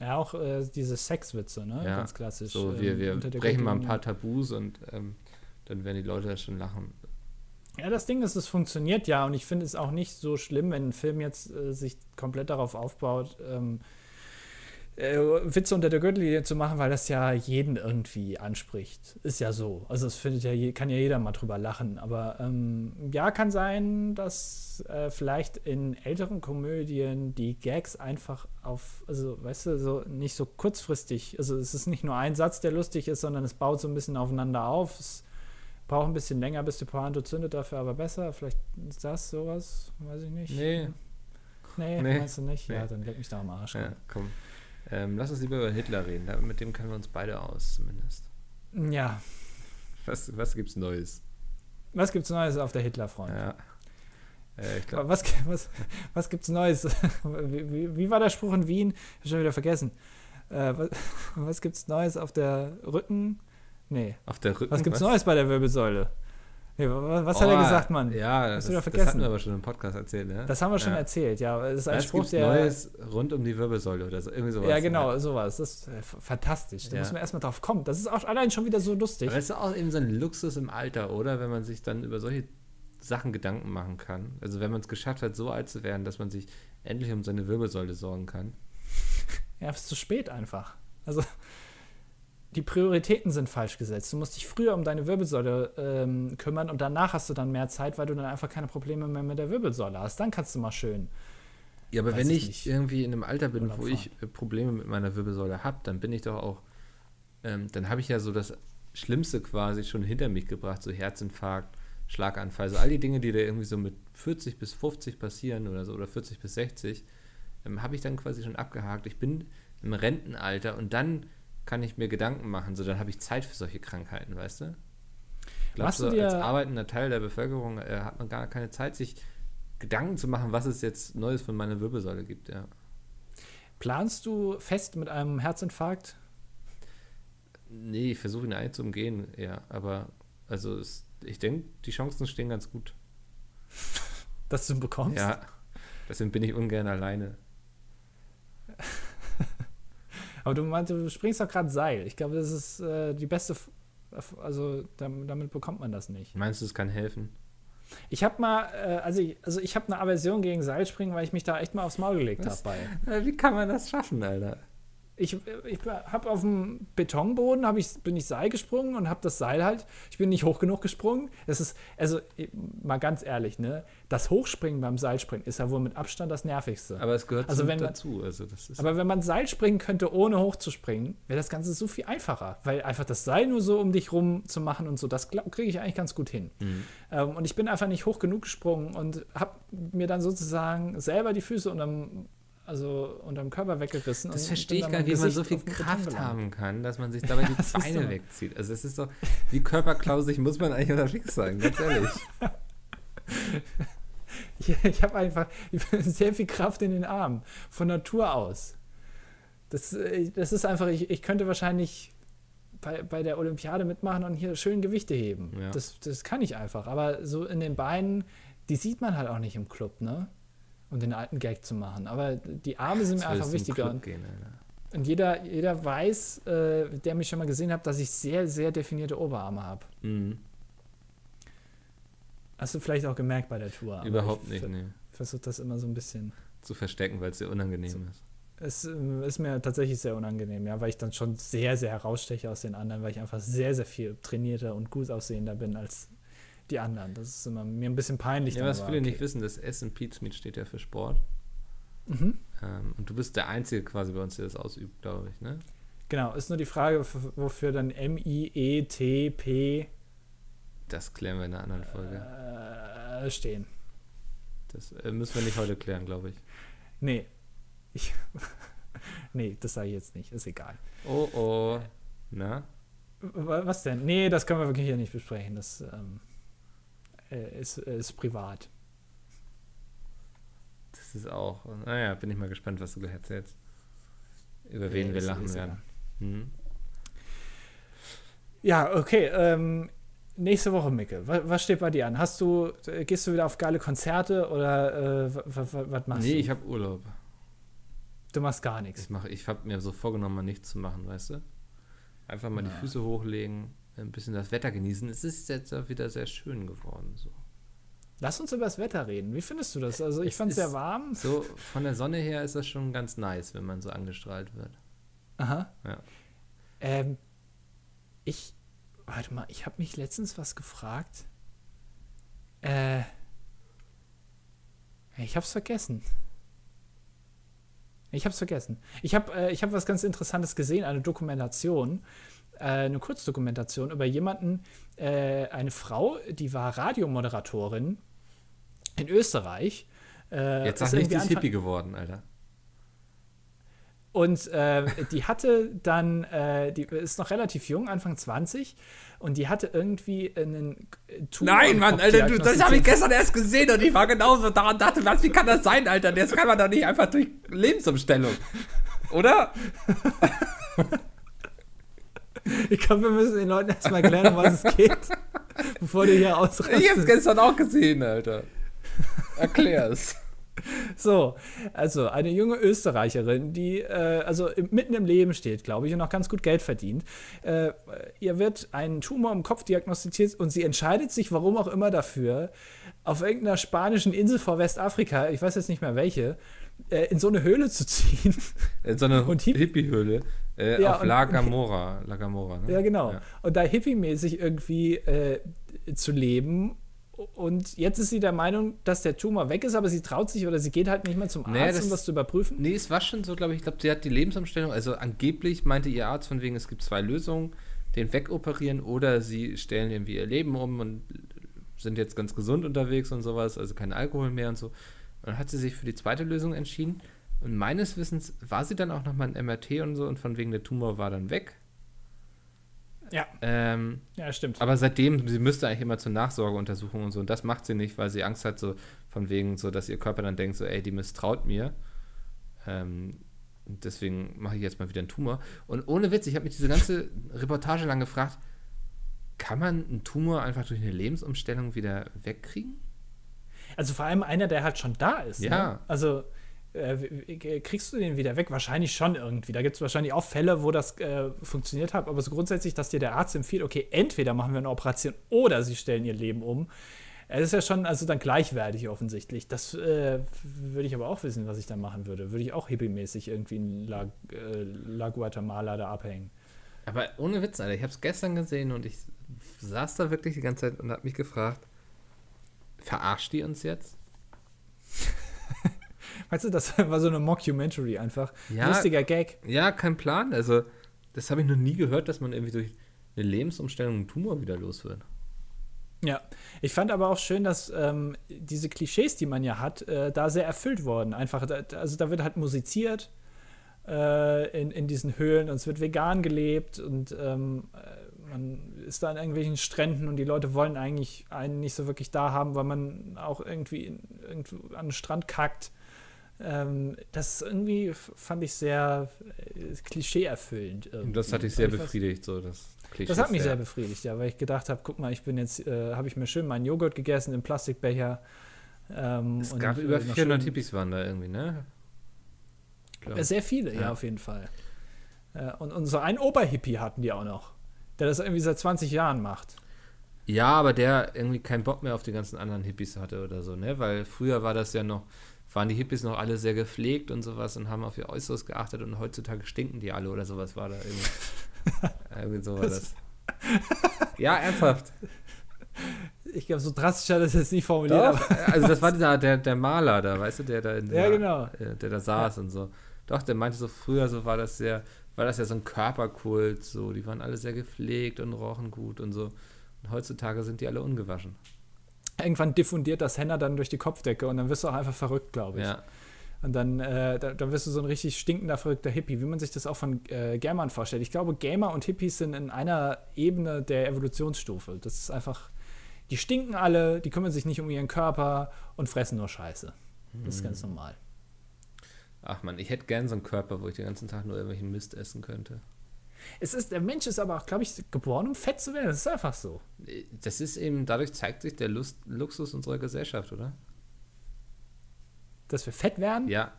Ja, auch äh, diese Sexwitze, ne? Ja, Ganz klassisch. So, ähm, wir, wir brechen mal ein paar Tabus und ähm, dann werden die Leute schon lachen. Ja, das Ding ist, es funktioniert ja und ich finde es auch nicht so schlimm, wenn ein Film jetzt äh, sich komplett darauf aufbaut, ähm, äh, Witze unter der Gürtellinie zu machen, weil das ja jeden irgendwie anspricht. Ist ja so. Also es findet ja je, kann ja jeder mal drüber lachen. Aber ähm, ja, kann sein, dass äh, vielleicht in älteren Komödien die Gags einfach auf, also weißt du, so nicht so kurzfristig. Also es ist nicht nur ein Satz, der lustig ist, sondern es baut so ein bisschen aufeinander auf. Es braucht ein bisschen länger, bis die Pointe zündet, dafür aber besser. Vielleicht ist das sowas, weiß ich nicht. Nee. Nee, Nee. meinst du nicht? Ja, Nee. dann leg mich da am Arsch. Ja, komm. Ähm, lass uns lieber über Hitler reden. Mit dem kennen wir uns beide aus, zumindest. Ja. Was, was gibt's Neues? Was gibt's Neues auf der Hitlerfront? Ja. Äh, ich glaube, Was, was, was gibt's Neues? Wie, wie, wie war der Spruch in Wien? Hab schon wieder vergessen. Äh, was, was gibt's Neues auf der Rücken? Nee. auf der Rücken. Was gibt's Neues bei der Wirbelsäule? Nee, wa- was hat er Oh, gesagt, Mann? Ja, Hast das, du das vergessen? hatten wir aber schon im Podcast erzählt, ne? Das haben wir schon ja. erzählt, ja. Es ist ein Spruch, gibt's der. Neues rund um die Wirbelsäule oder so? Irgendwie sowas. ja, genau, Ne? sowas. Das ist äh, fantastisch. Da Ja. muss man erstmal drauf kommen. Das ist auch allein schon wieder so lustig. Aber das ist auch eben so ein Luxus im Alter, oder? Wenn man sich dann über solche Sachen Gedanken machen kann. Also wenn man es geschafft hat, so alt zu werden, dass man sich endlich um seine Wirbelsäule sorgen kann. Ja, es ist zu spät einfach. Also, die Prioritäten sind falsch gesetzt. Du musst dich früher um deine Wirbelsäule ähm, kümmern und danach hast du dann mehr Zeit, weil du dann einfach keine Probleme mehr mit der Wirbelsäule hast. Dann kannst du mal schön. Ja, aber wenn ich ich nicht. irgendwie in einem Alter bin, wo ich äh, Probleme mit meiner Wirbelsäule habe, dann bin ich doch auch, ähm, dann habe ich ja so das Schlimmste quasi schon hinter mich gebracht, so Herzinfarkt, Schlaganfall, so all die Dinge, die da irgendwie so mit 40 bis 50 passieren oder so, oder 40 bis 60, ähm, habe ich dann quasi schon abgehakt. Ich bin im Rentenalter und dann kann ich mir Gedanken machen, so dann habe ich Zeit für solche Krankheiten, weißt du? Glaubst du du, als arbeitender Teil der Bevölkerung äh, hat man gar keine Zeit, sich Gedanken zu machen, was es jetzt Neues von meiner Wirbelsäule gibt, ja. Planst du fest mit einem Herzinfarkt? Nee, ich versuche ihn eigentlich zu umgehen, ja. Aber, also, es, ich denke, die Chancen stehen ganz gut. dass du ihn bekommst? Ja. Deswegen bin ich ungern alleine. Aber du meinst, du springst doch gerade Seil. Ich glaube, das ist äh, die beste. F also dam- damit bekommt man das nicht. Meinst du, es kann helfen? Ich habe mal, äh, also ich, also ich habe eine Aversion gegen Seilspringen, weil ich mich da echt mal aufs Maul gelegt habe bei. Äh, Wie kann man das schaffen, Alter? Ich, ich habe auf dem Betonboden hab ich, bin ich Seil gesprungen und habe das Seil halt, ich bin nicht hoch genug gesprungen. Das ist, also mal ganz ehrlich, ne, das Hochspringen beim Seilspringen ist ja wohl mit Abstand das nervigste. Aber es gehört Also wenn man- dazu. Also, das ist. Aber wenn man Seil springen könnte, ohne hochzuspringen, wäre das Ganze so viel einfacher. Weil einfach das Seil nur so um dich rum zu machen und so, das kriege ich eigentlich ganz gut hin. Mhm. Ähm, und ich bin einfach nicht hoch genug gesprungen und habe mir dann sozusagen selber die Füße unterm, also unterm Körper weggerissen. das verstehe ich gar nicht, wie man so viel Kraft haben kann, dass man sich dabei die Beine so. wegzieht. Also, es ist doch, wie körperklausig muss man eigentlich unterwegs sein, ganz ehrlich. Ich, ich habe einfach ich sehr viel Kraft in den Armen, von Natur aus. Das, äh, das ist einfach, ich, ich könnte wahrscheinlich bei, bei der Olympiade mitmachen und hier schön Gewichte heben. Ja. Das, das kann ich einfach. Aber so in den Beinen, die sieht man halt auch nicht im Club, ne? Um den alten Gag zu machen. Aber die Arme sind mir einfach wichtiger. Gehen, und jeder, jeder weiß, äh, der mich schon mal gesehen hat, dass ich sehr, sehr definierte Oberarme habe. Mhm. Hast du vielleicht auch gemerkt bei der Tour. aber Überhaupt ich nicht, nee. Versuche das immer so ein bisschen. Zu verstecken, weil es dir unangenehm ist. Es ähm, ist mir tatsächlich sehr unangenehm, ja, weil ich dann schon sehr, sehr heraussteche aus den anderen, weil ich einfach sehr, sehr viel trainierter und gut aussehender bin als die anderen. Das ist immer mir ein bisschen peinlich. Ja, was viele nicht okay. wissen, das S in Meat steht ja für Sport. Mhm. Ähm, und du bist der Einzige quasi bei uns, der das ausübt, glaube ich, ne? Genau, ist nur die Frage, wofür dann M-I-E-T-P Das klären wir in einer anderen Folge. äh, stehen. Das äh, müssen wir nicht heute klären, glaube ich. Nee. Ich, nee, das sage ich jetzt nicht. Ist egal. Oh oh. Na? Was denn? Nee, das können wir wirklich hier nicht besprechen. Das ähm, äh, ist, ist privat. Das ist auch. Naja, bin ich mal gespannt, was du gleich erzählst. Über Nee, wen wir ist- lachen ist werden. Hm? Ja, okay. Ähm, nächste Woche, Micke. Was, was steht bei dir an? Hast du, äh, gehst du wieder auf geile Konzerte oder äh, was machst Nee, du? ich habe Urlaub. du machst gar nichts. Ich, mach- ich habe mir so vorgenommen, mal nichts zu machen, weißt du? Einfach mal die Na. Füße hochlegen, ein bisschen das Wetter genießen. Es ist jetzt auch wieder sehr schön geworden. So, Lass uns über das Wetter reden. Wie findest du das? Also ich Es fand es sehr warm. so von der Sonne her ist das schon ganz nice, wenn man so angestrahlt wird. Aha. Ja. Ähm, ich, warte mal, ich habe mich letztens was gefragt. Äh, ich hab's vergessen. Ich hab's vergessen. Ich habe äh, ich hab was ganz Interessantes gesehen, eine Dokumentation, eine Kurzdokumentation über jemanden, äh, eine Frau, die war Radiomoderatorin in Österreich. Äh, Jetzt ist sag nicht, die Hippie geworden, Alter. Und äh, die hatte dann, äh, die ist noch relativ jung, Anfang 20, und die hatte irgendwie einen Tumor Nein, Mann, Alter, du, das habe ich gestern erst gesehen und ich war genauso da und dachte, was, wie kann das sein, Alter? Das kann man doch nicht einfach durch Lebensumstellung. Oder? Ich glaube, wir müssen den Leuten erstmal erklären, um was es geht, bevor du hier Ich hab's ausrastest. gestern auch gesehen, Alter. Erklär's. So, also eine junge Österreicherin, die äh, also im, mitten im Leben steht, glaube ich, und auch ganz gut Geld verdient. Äh, ihr wird ein Tumor im Kopf diagnostiziert und sie entscheidet sich, warum auch immer dafür, auf irgendeiner spanischen Insel vor Westafrika, ich weiß jetzt nicht mehr welche, äh, in so eine Höhle zu ziehen. In so eine Hipp- Hippie-Höhle äh, Ja, auf und- La Gamora. La Gamora, ne? Ja, genau. Ja. Und da hippie-mäßig irgendwie äh, zu leben. Und jetzt ist sie der Meinung, dass der Tumor weg ist, aber sie traut sich oder sie geht halt nicht mehr zum Arzt, Nee, das- um das zu überprüfen. Nee, es war schon so, glaube ich. Ich glaube, sie hat die Lebensumstellung. Also angeblich meinte ihr Arzt von wegen, es gibt zwei Lösungen: den wegoperieren oder sie stellen irgendwie ihr Leben um und sind jetzt ganz gesund unterwegs und sowas, also kein Alkohol mehr und so. Und dann hat sie sich für die zweite Lösung entschieden. Und meines Wissens war sie dann auch nochmal ein MRT und so und von wegen der Tumor war dann weg. Ja, Ähm, ja, stimmt. aber seitdem, sie müsste eigentlich immer zur Nachsorgeuntersuchung und so. Und das macht sie nicht, weil sie Angst hat, so von wegen, so dass ihr Körper dann denkt, so, ey, die misstraut mir. Ähm, deswegen mache ich jetzt mal wieder einen Tumor. Und ohne Witz, ich habe mich diese ganze Reportage lang gefragt, kann man einen Tumor einfach durch eine Lebensumstellung wieder wegkriegen? Also vor allem einer, der halt schon da ist. Ja. Ne? Also äh, kriegst du den wieder weg? Wahrscheinlich schon irgendwie. Da gibt es wahrscheinlich auch Fälle, wo das äh, funktioniert hat. Aber so grundsätzlich, dass dir der Arzt empfiehlt, okay, entweder machen wir eine Operation oder sie stellen ihr Leben um. Es ist ja schon also dann gleichwertig offensichtlich. Das äh, würde ich aber auch wissen, was ich dann machen würde. Würde ich auch hippie-mäßig irgendwie in La, äh, La Guatemala da abhängen. Aber ohne Witz, Alter, ich habe es gestern gesehen und ich saß da wirklich die ganze Zeit und habe mich gefragt, verarscht die uns jetzt? Weißt du, das war so eine Mockumentary einfach. Ja. Lustiger Gag. Ja, kein Plan. Also, das habe ich noch nie gehört, dass man irgendwie durch eine Lebensumstellung einen Tumor wieder los wird. Ja, ich fand aber auch schön, dass ähm, diese Klischees, die man ja hat, äh, da sehr erfüllt wurden. Einfach, da, also da wird halt musiziert äh, in, in diesen Höhlen und es wird vegan gelebt und ähm, äh, man ist da an irgendwelchen Stränden und die Leute wollen eigentlich einen nicht so wirklich da haben, weil man auch irgendwie in, irgendwo an den Strand kackt. Ähm, das irgendwie fand ich sehr äh, klischee-erfüllend. Und irgendwie. das hat dich sehr Ich befriedigt, so das Klischee. das hat mich sehr befriedigt, ja, weil ich gedacht habe, guck mal, ich bin jetzt, äh, habe ich mir schön meinen Joghurt gegessen im Plastikbecher. Ähm, Es gab über noch 400 schön- Hippies waren da irgendwie, ne? Klar. Äh, Sehr viele, ja, Ja. auf jeden Fall. Äh, und, und so einen Oberhippie hatten die auch noch, der das irgendwie seit 20 Jahren macht. Ja, aber der irgendwie keinen Bock mehr auf die ganzen anderen Hippies hatte oder so, ne? Weil früher war das ja noch, waren die Hippies noch alle sehr gepflegt und sowas und haben auf ihr Äußeres geachtet und heutzutage stinken die alle oder sowas war da irgendwie. irgendwie so war das. Ja, ernsthaft. Ich glaube, so drastisch hat er das jetzt nicht formuliert. also das war dieser, der, der Maler da, weißt du, der da in Ja, der, genau. äh, der da saß und so. Doch, der meinte so, früher so war das sehr, war das ja so ein Körperkult, so, die waren alle sehr gepflegt und rochen gut und so. Und heutzutage sind die alle ungewaschen. Irgendwann diffundiert das Henna dann durch die Kopfdecke und dann wirst du auch einfach verrückt, glaube ich. Ja. Und dann, äh, da, dann wirst du so ein richtig stinkender, verrückter Hippie, wie man sich das auch von äh, Gamern vorstellt. Ich glaube, Gamer und Hippies sind in einer Ebene der Evolutionsstufe. Das ist einfach, die stinken alle, die kümmern sich nicht um ihren Körper und fressen nur Scheiße. Das ist ganz normal. Ach man, ich hätte gern so einen Körper, wo ich den ganzen Tag nur irgendwelchen Mist essen könnte. Es ist, der Mensch ist aber auch, glaube ich, geboren, um fett zu werden. Das ist einfach so. Das ist eben, dadurch zeigt sich der Lust, Luxus unserer Gesellschaft, oder? Dass wir fett werden. Ja.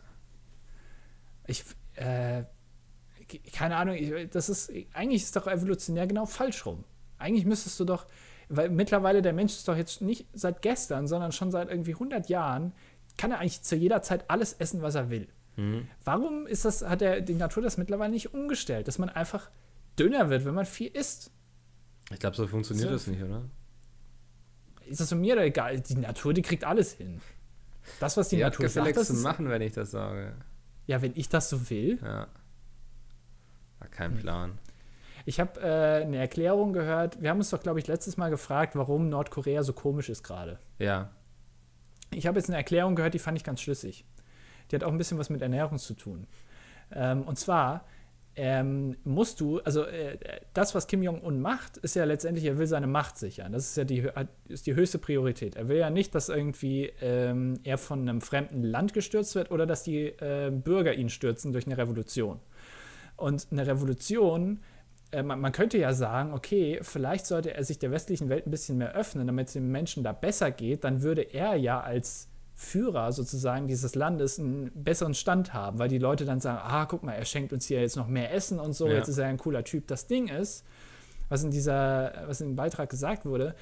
Ich, äh, ke- keine Ahnung, ich, das ist, eigentlich ist doch evolutionär genau falsch rum. Eigentlich müsstest du doch, weil mittlerweile der Mensch ist doch jetzt nicht seit gestern, sondern schon seit irgendwie 100 Jahren, kann er eigentlich zu jeder Zeit alles essen, was er will. Mhm. Warum ist das, hat der, die Natur das mittlerweile nicht umgestellt, dass man einfach dünner wird, wenn man viel isst? Ich glaube, so funktioniert so, das nicht, oder? Ist das mir egal? Die Natur, die kriegt alles hin. Das, was die, die Natur sagt, das zu machen, wenn ich das sage. Ja, wenn ich das so will. Ja. War kein hm. Plan. Ich habe äh, eine Erklärung gehört. Wir haben uns doch, glaube ich, letztes Mal gefragt, warum Nordkorea so komisch ist gerade. Ja. Ich habe jetzt eine Erklärung gehört, die fand ich ganz schlüssig. Die hat auch ein bisschen was mit Ernährung zu tun. Ähm, und zwar ähm, musst du, also äh, das, was Kim Jong-un macht, ist ja letztendlich, er will seine Macht sichern. Das ist ja die, ist die höchste Priorität. Er will ja nicht, dass irgendwie ähm, er von einem fremden Land gestürzt wird oder dass die äh, Bürger ihn stürzen durch eine Revolution. Und eine Revolution äh, man, man, könnte ja sagen, okay, vielleicht sollte er sich der westlichen Welt ein bisschen mehr öffnen, damit es den Menschen da besser geht, dann würde er ja als Führer sozusagen dieses Landes einen besseren Stand haben, weil die Leute dann sagen, ah, guck mal, er schenkt uns hier jetzt noch mehr Essen und so, ja. jetzt ist er ein cooler Typ. Das Ding ist, was in dieser, was in dem Beitrag gesagt wurde,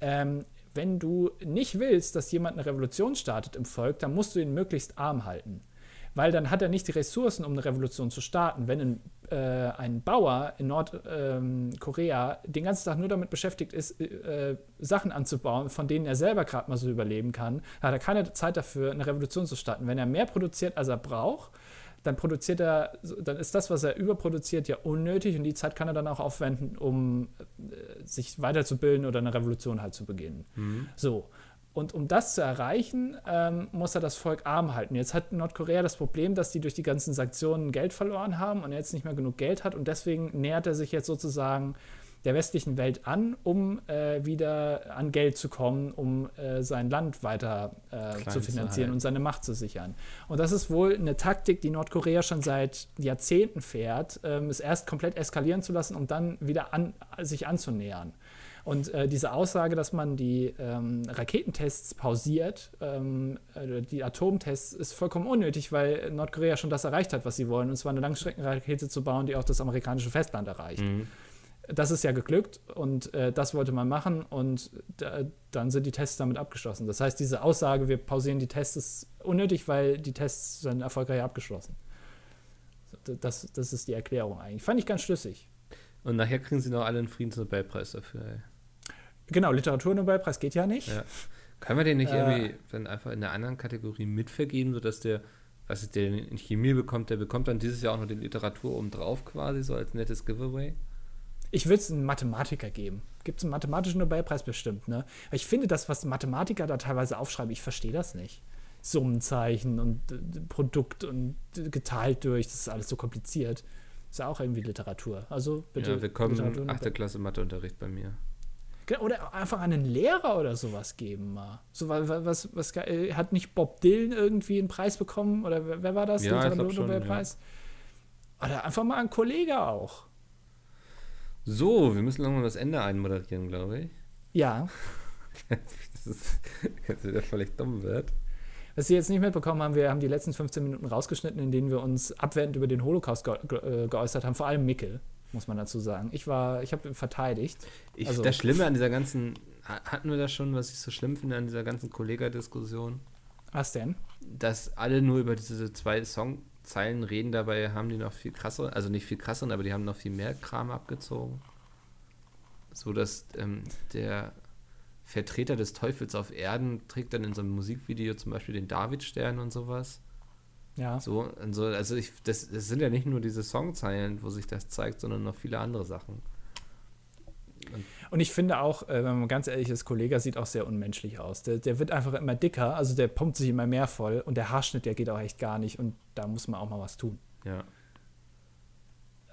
ähm, wenn du nicht willst, dass jemand eine Revolution startet im Volk, dann musst du ihn möglichst arm halten weil dann hat er nicht die Ressourcen, um eine Revolution zu starten. Wenn ein, äh, ein Bauer in Nordkorea ähm, den ganzen Tag nur damit beschäftigt ist, äh, Sachen anzubauen, von denen er selber gerade mal so überleben kann, hat er keine Zeit dafür, eine Revolution zu starten. Wenn er mehr produziert, als er braucht, dann produziert er, dann ist das, was er überproduziert, ja unnötig und die Zeit kann er dann auch aufwenden, um äh, sich weiterzubilden oder eine Revolution halt zu beginnen. Mhm. So. Und um das zu erreichen, ähm, muss er das Volk arm halten. Jetzt hat Nordkorea das Problem, dass die durch die ganzen Sanktionen Geld verloren haben und er jetzt nicht mehr genug Geld hat. Und deswegen nähert er sich jetzt sozusagen der westlichen Welt an, um äh, wieder an Geld zu kommen, um äh, sein Land weiter äh, zu finanzieren und seine Macht zu sichern. Und das ist wohl eine Taktik, die Nordkorea schon seit Jahrzehnten fährt, ähm, es erst komplett eskalieren zu lassen, um dann wieder an, sich anzunähern. Und äh, diese Aussage, dass man die ähm, Raketentests pausiert, ähm, äh, die Atomtests, ist vollkommen unnötig, weil Nordkorea schon das erreicht hat, was sie wollen, und zwar eine Langstreckenrakete zu bauen, die auch das amerikanische Festland erreicht. Mhm. Das ist ja geglückt und äh, das wollte man machen und da, dann sind die Tests damit abgeschlossen. Das heißt, diese Aussage, wir pausieren die Tests, ist unnötig, weil die Tests sind erfolgreich abgeschlossen. Das, das ist die Erklärung eigentlich. Fand ich ganz schlüssig. Und nachher kriegen sie noch alle einen Friedensnobelpreis dafür. Ey. Genau, Literaturnobelpreis geht ja nicht. Ja. Können wir den nicht äh, irgendwie dann einfach in einer anderen Kategorie mitvergeben, sodass der, was ist, der in Chemie bekommt, der bekommt dann dieses Jahr auch noch die Literatur obendrauf quasi, so als nettes Giveaway? Ich würde es einen Mathematiker geben. Gibt es einen mathematischen Nobelpreis bestimmt, ne? Ich finde das, was Mathematiker da teilweise aufschreiben, ich verstehe das nicht. Summenzeichen und äh, Produkt und äh, geteilt durch, das ist alles so kompliziert. Ist ja auch irgendwie Literatur. Also bitte. Ja, wir kommen 8. Klasse Matheunterricht bei mir. Oder einfach einen Lehrer oder sowas geben mal. So, was, was, was, äh, hat nicht Bob Dylan irgendwie einen Preis bekommen? Oder wer war das? Ja, der Nobelpreis? Ja. Oder einfach mal ein Kollege auch. So, wir müssen langsam das Ende einmoderieren, glaube ich. Ja. das ist, wieder völlig dumm wird. Was Sie jetzt nicht mitbekommen haben, wir haben die letzten 15 Minuten rausgeschnitten, in denen wir uns abwertend über den Holocaust ge ge äh, geäußert haben, vor allem Mickel muss man dazu sagen. Ich war, ich habe verteidigt. Ich, also, das Schlimme an dieser ganzen, hatten wir das schon, was ich so schlimm finde an dieser ganzen Kollega-Diskussion? Was denn? Dass alle nur über diese zwei Songzeilen reden, dabei haben die noch viel krasser, also nicht viel krasser, aber die haben noch viel mehr Kram abgezogen. So dass ähm, der Vertreter des Teufels auf Erden trägt dann in so einem Musikvideo zum Beispiel den Davidstern und sowas. Ja. So, also, also ich, das, das sind ja nicht nur diese Songzeilen, wo sich das zeigt, sondern noch viele andere Sachen. Und, und ich finde auch, äh, wenn man ganz ehrlich ist, Kollege sieht auch sehr unmenschlich aus. Der, der wird einfach immer dicker, also der pumpt sich immer mehr voll und der Haarschnitt, der geht auch echt gar nicht und da muss man auch mal was tun. Ja.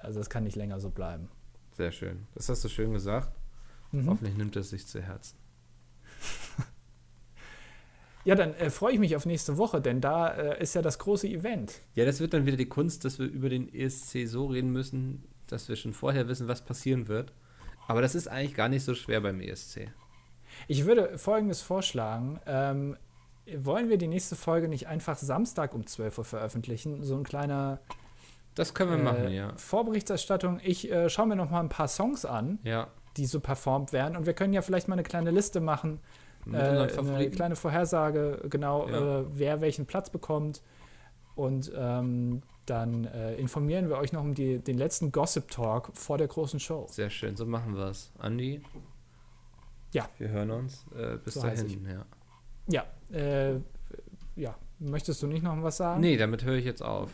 Also das kann nicht länger so bleiben. Sehr schön. Das hast du schön gesagt. Mhm. Hoffentlich nimmt es sich zu Herzen. Ja, dann äh, freue ich mich auf nächste Woche, denn da äh, ist ja das große Event. Ja, das wird dann wieder die Kunst, dass wir über den ESC so reden müssen, dass wir schon vorher wissen, was passieren wird. Aber das ist eigentlich gar nicht so schwer beim ESC. Ich würde Folgendes vorschlagen. Ähm, wollen wir die nächste Folge nicht einfach Samstag um 12 Uhr veröffentlichen? So ein kleiner. Das können wir äh, machen, ja. Vorberichterstattung. Ich äh, schaue mir noch mal ein paar Songs an, ja. die so performt werden. Und wir können ja vielleicht mal eine kleine Liste machen äh, eine kleine Vorhersage, genau, ja. äh, wer welchen Platz bekommt. Und ähm, dann äh, informieren wir euch noch um die, den letzten Gossip Talk vor der großen Show. Sehr schön, so machen wir es. Andi? Ja. Wir hören uns. Äh, bis So dahin, ja. Ja, äh, ja. Möchtest du nicht noch was sagen? Nee, damit höre ich jetzt auf.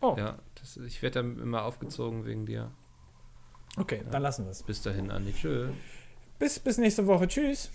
Oh, Ja, das, ich werde dann immer aufgezogen wegen dir. okay, dann lassen wir es. Bis dahin, Andi. Tschö. Bis, bis nächste Woche. Tschüss.